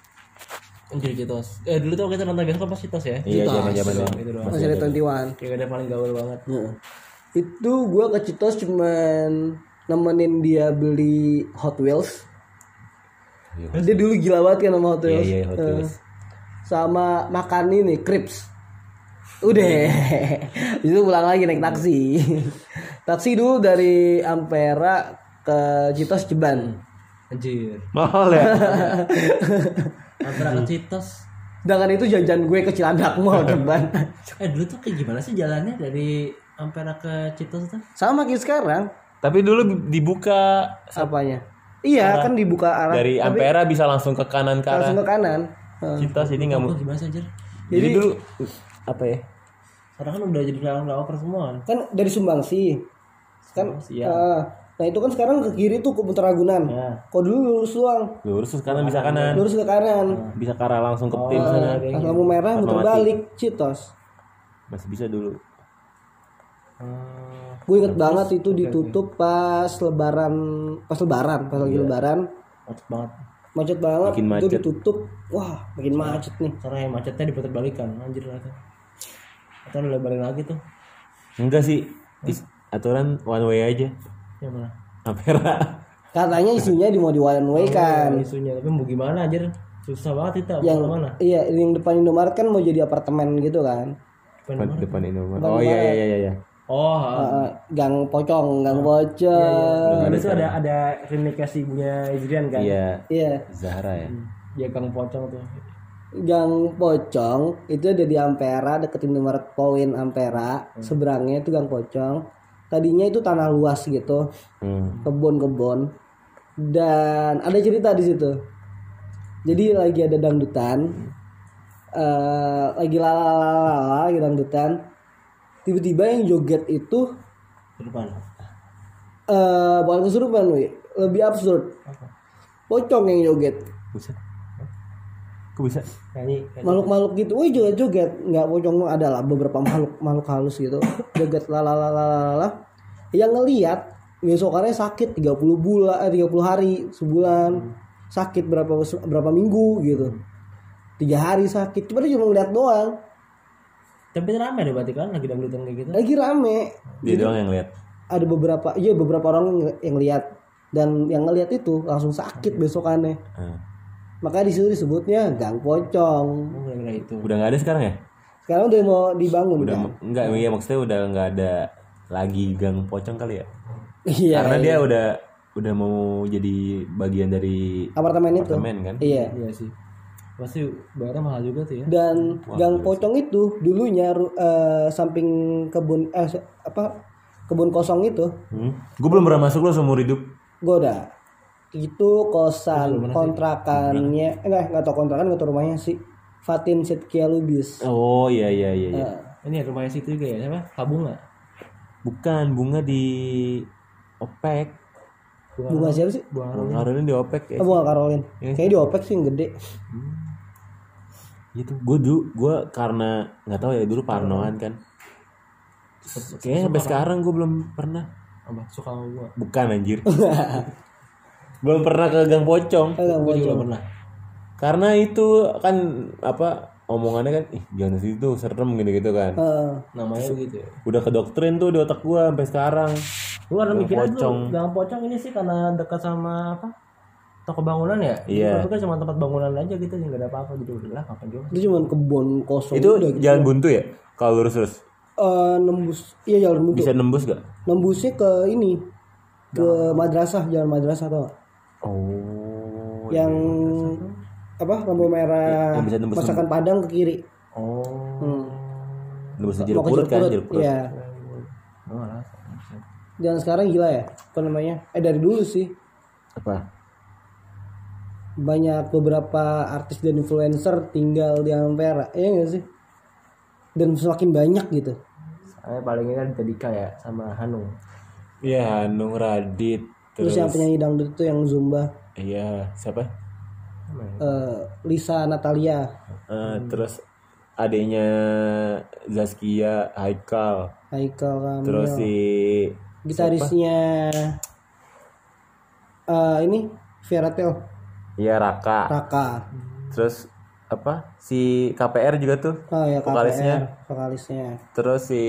Anjir Citos. Eh dulu tuh kita nonton bioskop pas Citos ya. Iya, zaman-zaman. Masih ada 21. Kayak ada paling gaul banget. Heeh. Itu gua ke Citos cuman nemenin dia beli Hot Wheels. Dia dulu gila banget kan sama Hot Wheels. iya, Hot Eh, Wheels. sama makan ini Crips. Udah. <laughs> itu pulang lagi naik taksi. <laughs> taksi dulu dari Ampera ke Citos Jeban. Anjir. Mahal ya? <laughs> Antara ke Citos. Sedangkan itu jajan gue ke Cilandak Mall Jeban. Eh dulu tuh kayak gimana sih jalannya dari Ampera ke Citos tuh? sama kayak sekarang. Tapi dulu dibuka Apanya? Iya, kan dibuka arah dari tapi Ampera bisa langsung ke kanan ke arah langsung ke kanan. Heeh. Citos jadi nggak mau. Gimana sih anjir? Jadi dulu apa ya? Sekarang kan udah jadi flyover semua kan. dari Sumbangsi kan Sumbangsi, ya. ah, nah itu kan sekarang ke kiri tuh ke Putar Ragunan Ya. kok dulu lurus doang Lurus terus kanan bisa kanan. lurus ke kanan Bisa ke arah langsung ke tim Oh, sana. pas lampu merah muter balik Citos Masih bisa dulu. Gue inget banget itu ditutup pas lebaran pas lebaran pas lagi lebaran Macet banget. macet banget Makin itu macet. ditutup wah makin macet nih Karena yang macetnya diputar balikan. Anjir lah tuh. Atau lebarin lagi tuh. Enggak sih. Is- aturan one way aja. Yang mana? Ampera. katanya isunya di mau di one way kan isunya tapi mau gimana anjir susah banget itu yang mana iya yang depan Indomaret kan mau jadi apartemen gitu kan depan, depan Indomaret. Oh iya iya iya iya. Oh Eh, gang pocong gang pocong. Ada tuh ada ada remake si ibunya Idrian kan? Iya, iya. Zahra ya. dia gang pocong tuh. Gang Pocong itu ada di Ampera deketin Indomaret Poin Ampera. Seberangnya itu Gang Pocong. Tadinya itu tanah luas gitu. Hmm. kebun-kebun. Dan ada cerita di situ. Jadi lagi ada dangdutan. Eh lagi lalalala lagi dangdutan tiba-tiba yang joget itu di depan eh bukan kesurupan wi lebih absurd. Pocong yang joget. Bisa. Kok bisa? nyanyi makhluk-makhluk gitu, wih joget-joget, nggak pocong adalah beberapa makhluk makhluk halus gitu, joget lalalala, yang ngelihat besokannya sakit 30 bulan, eh, 30 hari, sebulan, sakit berapa berapa minggu gitu, tiga hari sakit, cuma dia cuma ngeliat doang, tapi rame deh berarti kan lagi dangdutan kayak gitu lagi rame, Dia doang yang lihat. ada beberapa, iya beberapa orang yang- yang lihat dan yang ngelihat itu langsung sakit besokannya, Ah. makanya di situ disebutnya gang pocong. oh itu Udah nggak ada sekarang ya? Sekarang udah mau dibangun Udah kan? enggak iya maksudnya udah nggak ada lagi gang pocong kali ya? Iya. Karena dia udah udah mau jadi bagian dari apartemen itu. apartemen kan? Iya. iya sih pasti bayarnya mahal juga tuh ya Dan gang pocong itu dulunya ru- eh, samping kebun eh apa kebun kosong itu Hmm. Gue belum pernah masuk lo seumur hidup. gue udah itu kosan kontrakannya eh, enggak enggak tau kontrakan enggak tau rumahnya sih Fatin Setkia Lubis. Oh iya iya iya. iya. Eh, ini rumahnya situ juga ya siapa Kabunga Bukan bunga di Opek. bunga siapa sih? Bunga Karolin di Opek ya. Oh, bunga Karolin. Kayaknya di Opek sih yang gede. Gitu. Gue dulu gue karena nggak tahu ya dulu parnoan kan. Kayaknya sampai sekarang gue belum pernah. apa suka sama gua Bukan anjir. <laughs> belum pernah ke gang pocong. Gua juga pocong. pernah Karena itu kan apa omongannya kan ih jangan ke situ serem gitu-gitu kan. Heeh. namanya gitu ya Udah kedoktrin tuh di otak gua sampai sekarang. Gua karena Gang mikirnya pocong. tuh gang pocong ini sih karena dekat sama apa toko bangunan ya Iya. itu kan cuma tempat bangunan aja gitu nggak ada apa-apa gitu udah lah ngapain juga Itu cuma kebun kosong Itu udah gitu. jalan buntu ya? Kalau lurus terus Eh, nembus iya jalan buntu. bisa nembus gak? Nembusnya ke ini ke madrasah jalan madrasah tau? Oh. yang apa lampu merah nembus- masakan padang ke kiri oh hmm. Nembus jeruk ke purut kan Jeruk jeruk purut. iya oh, lah. dan sekarang gila ya apa namanya eh dari dulu sih Apa? Banyak beberapa artis dan influencer tinggal di Ampera. Iya gak sih? Dan semakin banyak gitu. Saya paling ingat Tedika ya sama Hanung. Iya, Hanung Radit. terus, Terus, yang penyanyi dangdut itu yang zumba. Iya, siapa? eh, Lisa Natalia. Eh, terus adiknya Zaskia Haikal. Haikal Kamil Terus si gitarisnya eh ini Fairytale Iya Raka. Raka. Terus apa si KPR juga tuh Oh ya vokalisnya. KPR, vokalisnya. terus si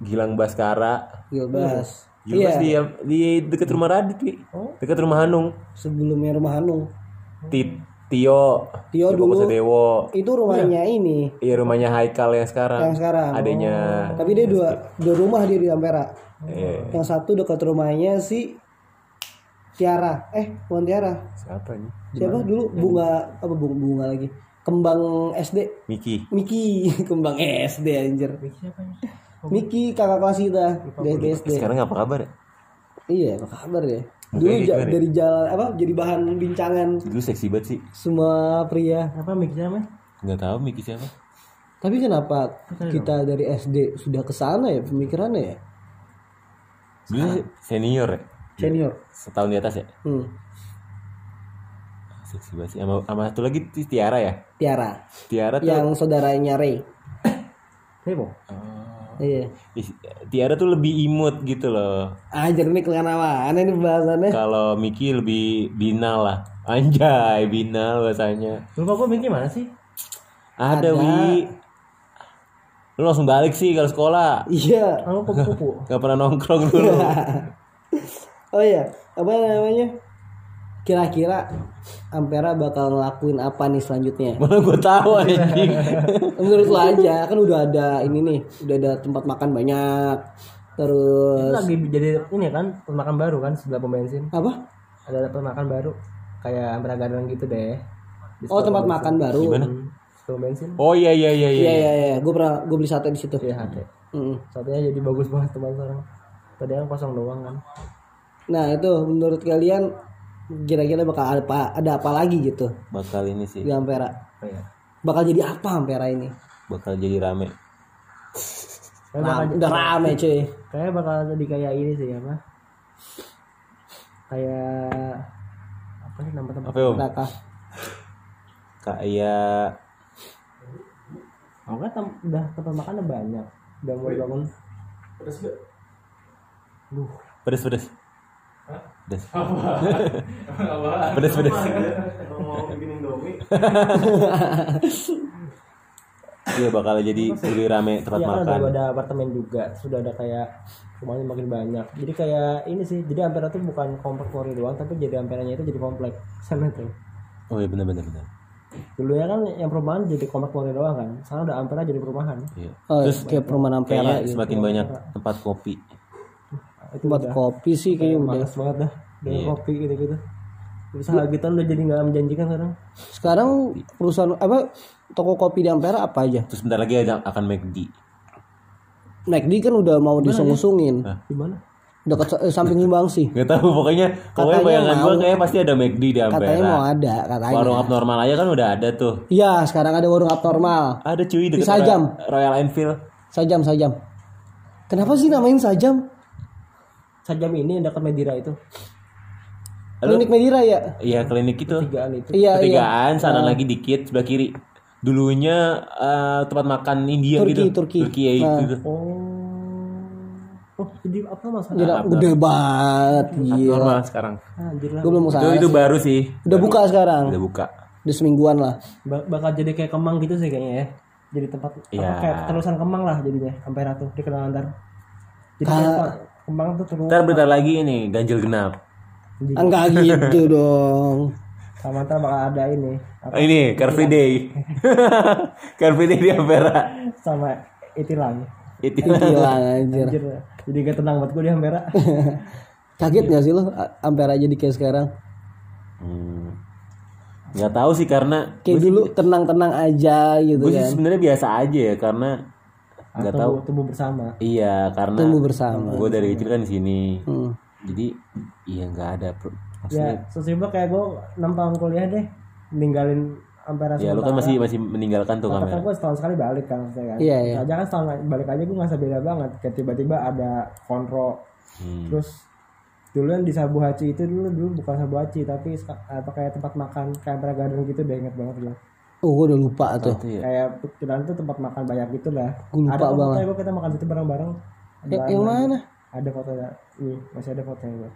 Gilang Baskara. Gilbas. Gilbas Iya, di di dekat rumah Radit wi dekat rumah Hanung. Sebelumnya rumah Hanung. Ti- Tio. Tio dulu. Dewo. Itu rumahnya ini. Iya rumahnya Haikal yang sekarang. Yang sekarang. adanya Tapi dia dua dua rumah dia di Ampera. eh, Yang satu dekat rumahnya si Tiara. Eh, bukan Tiara. siapa nih Siapa dulu bunga apa bunga, bunga lagi? Kembang SD. Miki Miki, <laughs> kembang SD anjir. Miki <laughs> kakak kelas kita dari SD. sekarang apa kabar ya Iya, apa kabar ya? Dulu ja- ya? dari jalan apa jadi bahan bincangan dulu seksi banget sih semua pria. apa mikirnya namanya nggak tahu Miki siapa Tapi kenapa kita dari SD sudah ke sana ya pemikirannya ya? dulu senior ya Senior. setahun di atas ya? Hmm. seksi banget sih sama, sama satu lagi ti- Tiara ya? Tiara. Tiara tuh yang saudaranya Ray. <coughs> heboh Iya. Ih, Tiara tuh lebih imut gitu loh. Anjir ini kelihatan mana ini bahasannya? kalau Miki lebih binal lah. Anjay binal bahasanya. Lupa gue mikir mana sih? Ada, Ada. wi. Lu langsung balik sih kalau sekolah. Iya. kalau kupu-kupu Gak pernah nongkrong dulu Oh iya, apa namanya? Kira-kira Ampera bakal ngelakuin apa nih selanjutnya? <laughs> mana gue tahu anjing <laughs> Menurut lo aja, kan udah ada ini nih, udah ada tempat makan banyak. Terus lagi jadi ini kan pemakan baru kan sebelah pom bensin apa? ada pemakan baru kayak Ampera Garden gitu deh Oh tempat makan baru. Gimana? Sebelah pom bensin oh iya iya iya Iya iya iya iya, gue pernah gue beli sate di situ. iya ada Mm. satunya jadi bagus banget teman sekarang tadi yang kosong doang kan Nah itu menurut kalian kira-kira bakal apa ada apa lagi gitu? Bakal ini sih. Di Ampera? oh, iya. Bakal jadi apa Ampera ini? bakal jadi rame. Kayak Nah, bakal udah rame cuy. kayak bakal jadi kayak ini sih apa? Kayak apa sih nama tempat apa ya kayak oh kan tem- udah tempat makan udah banyak. Udah mau dibangun. Pedes pedes pedes pedes. Pedes iya bakal jadi lebih rame tempat Iya kan makan. udah ada apartemen juga. Sudah ada kayak rumahnya makin banyak. Jadi kayak ini sih jadi Ampera tuh bukan komplek Polri doang tapi jadi Amperanya itu jadi komplek. Sana tuh. Oh iya benar benar benar dulu ya kan yang perumahan jadi komplek Polri doang kan. Sekarang udah Ampera jadi perumahan. Iya. Oh, terus kayak perumahan Ampera kayaknya gitu. semakin banyak tempat kopi itu Buat udah kopi sih kayaknya udah. males banget dah dengan Iya. kopi gitu gitu usaha gitu udah jadi nggak menjanjikan sekarang Sekarang perusahaan apa toko kopi di Ampera apa aja? terus bentar lagi ada, akan McD McD kan udah mau disung-usungin. di mana Dekat eh, samping Himbang sih. Gak tahu pokoknya pokoknya Katanya bayangan gua kayak pasti ada McD di Katanya Ampera. mau ada katanya. Warung abnormal aja kan udah ada tuh. Iya, sekarang ada warung abnormal. Ada cuy deket Sajam. Royal Enfield. Sajam, sajam. Kenapa sih namain sajam? Sajam ini yang dekat Medira itu Klinik Medira ya? Iya klinik itu. tigaan itu Iya, iya. Ketigaan sana lagi dikit sebelah kiri. Dulunya eh, tempat makan India Turki, gitu. Turki. Turki ya Nah. gitu. oh jadi apa mas Gila, udah banget. Gila. Normal sekarang. anjir lah Gue belum Itu usaha. itu baru sih. Udah buka sekarang. Udah buka. Udah semingguan lah. Ba- bakal jadi kayak kemang gitu sih kayaknya ya jadi tempat Iya. apa kayak terusan kemang lah jadinya Ampera tuh dikenal antar jadi Ka- kemang tuh terus Ntar bentar lagi ini ganjil genap. Enggak gitu <laughs> dong. sama ntar bakal ada ini apa, ini Car Free Day. <laughs> Car Free Day di Ampera. sama itilang Itu. Gila anjir. anjir jadi gak tenang buat gue di Ampera <laughs> Kaget gak sih lo Ampera jadi kayak sekarang? Hmm. Nggak tahu sih karena Kayak dulu tenang-tenang aja gitu gue sih kan. sebenarnya biasa aja ya karena nggak tahu tumbuh, bersama iya karena Tumbuh bersama. gue dari kecil kan di sini Hmm. jadi iya nggak ada ya maksudnya sesimpel kayak gue 6 tahun kuliah deh ninggalin Ampera ya lu kan masih masih meninggalkan tuh kamera gue setahun sekali balik kan maksudnya kan. Iya, iya. Aja kan setahun balik aja gue ngerasa beda banget. Kayak tiba-tiba ada kontrol. Hmm. Terus dulu yang di Sabu Haci itu dulu dulu bukan Sabu Haci tapi apa kayak tempat makan kayak Ampera Garden gitu deh inget banget gue. Oh, gue udah lupa tuh. Itu ya. Kayak kita itu tempat makan banyak gitu lah. Gua lupa ada banget. fotonya gue kita makan situ bareng-bareng. Ya, Ada- yang mana? Ada fotonya. Nih, masih ada fotonya gue.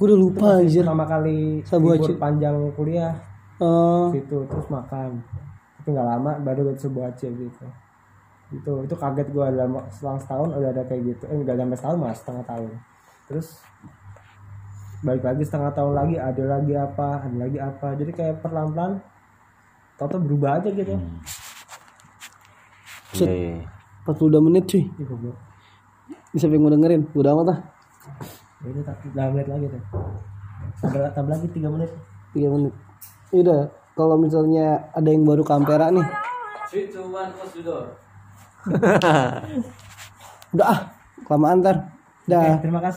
Gue udah lupa anjir. Pertama kali Sabu libur Haci. panjang kuliah Oh, situ terus makan tapi nggak lama baru ke Suboace gitu itu itu kaget gue dalam selang setahun udah ada kayak gitu eh nggak sampai setahun mas setengah tahun terus balik lagi setengah tahun lagi ada lagi apa ada lagi apa jadi kayak perlahan lahan toto berubah aja gitu Set. Iya, iya. 42 menit cuy. Bisa pengen gue dengerin. Udah amat ah. Ya udah tak menit lagi tuh tambah, tambah lagi tiga menit 3 menit. Ya Udah, kalau misalnya ada yang baru kampera nih. <laughs> Udah ah, kelamaan ntar. Dah. terima kasih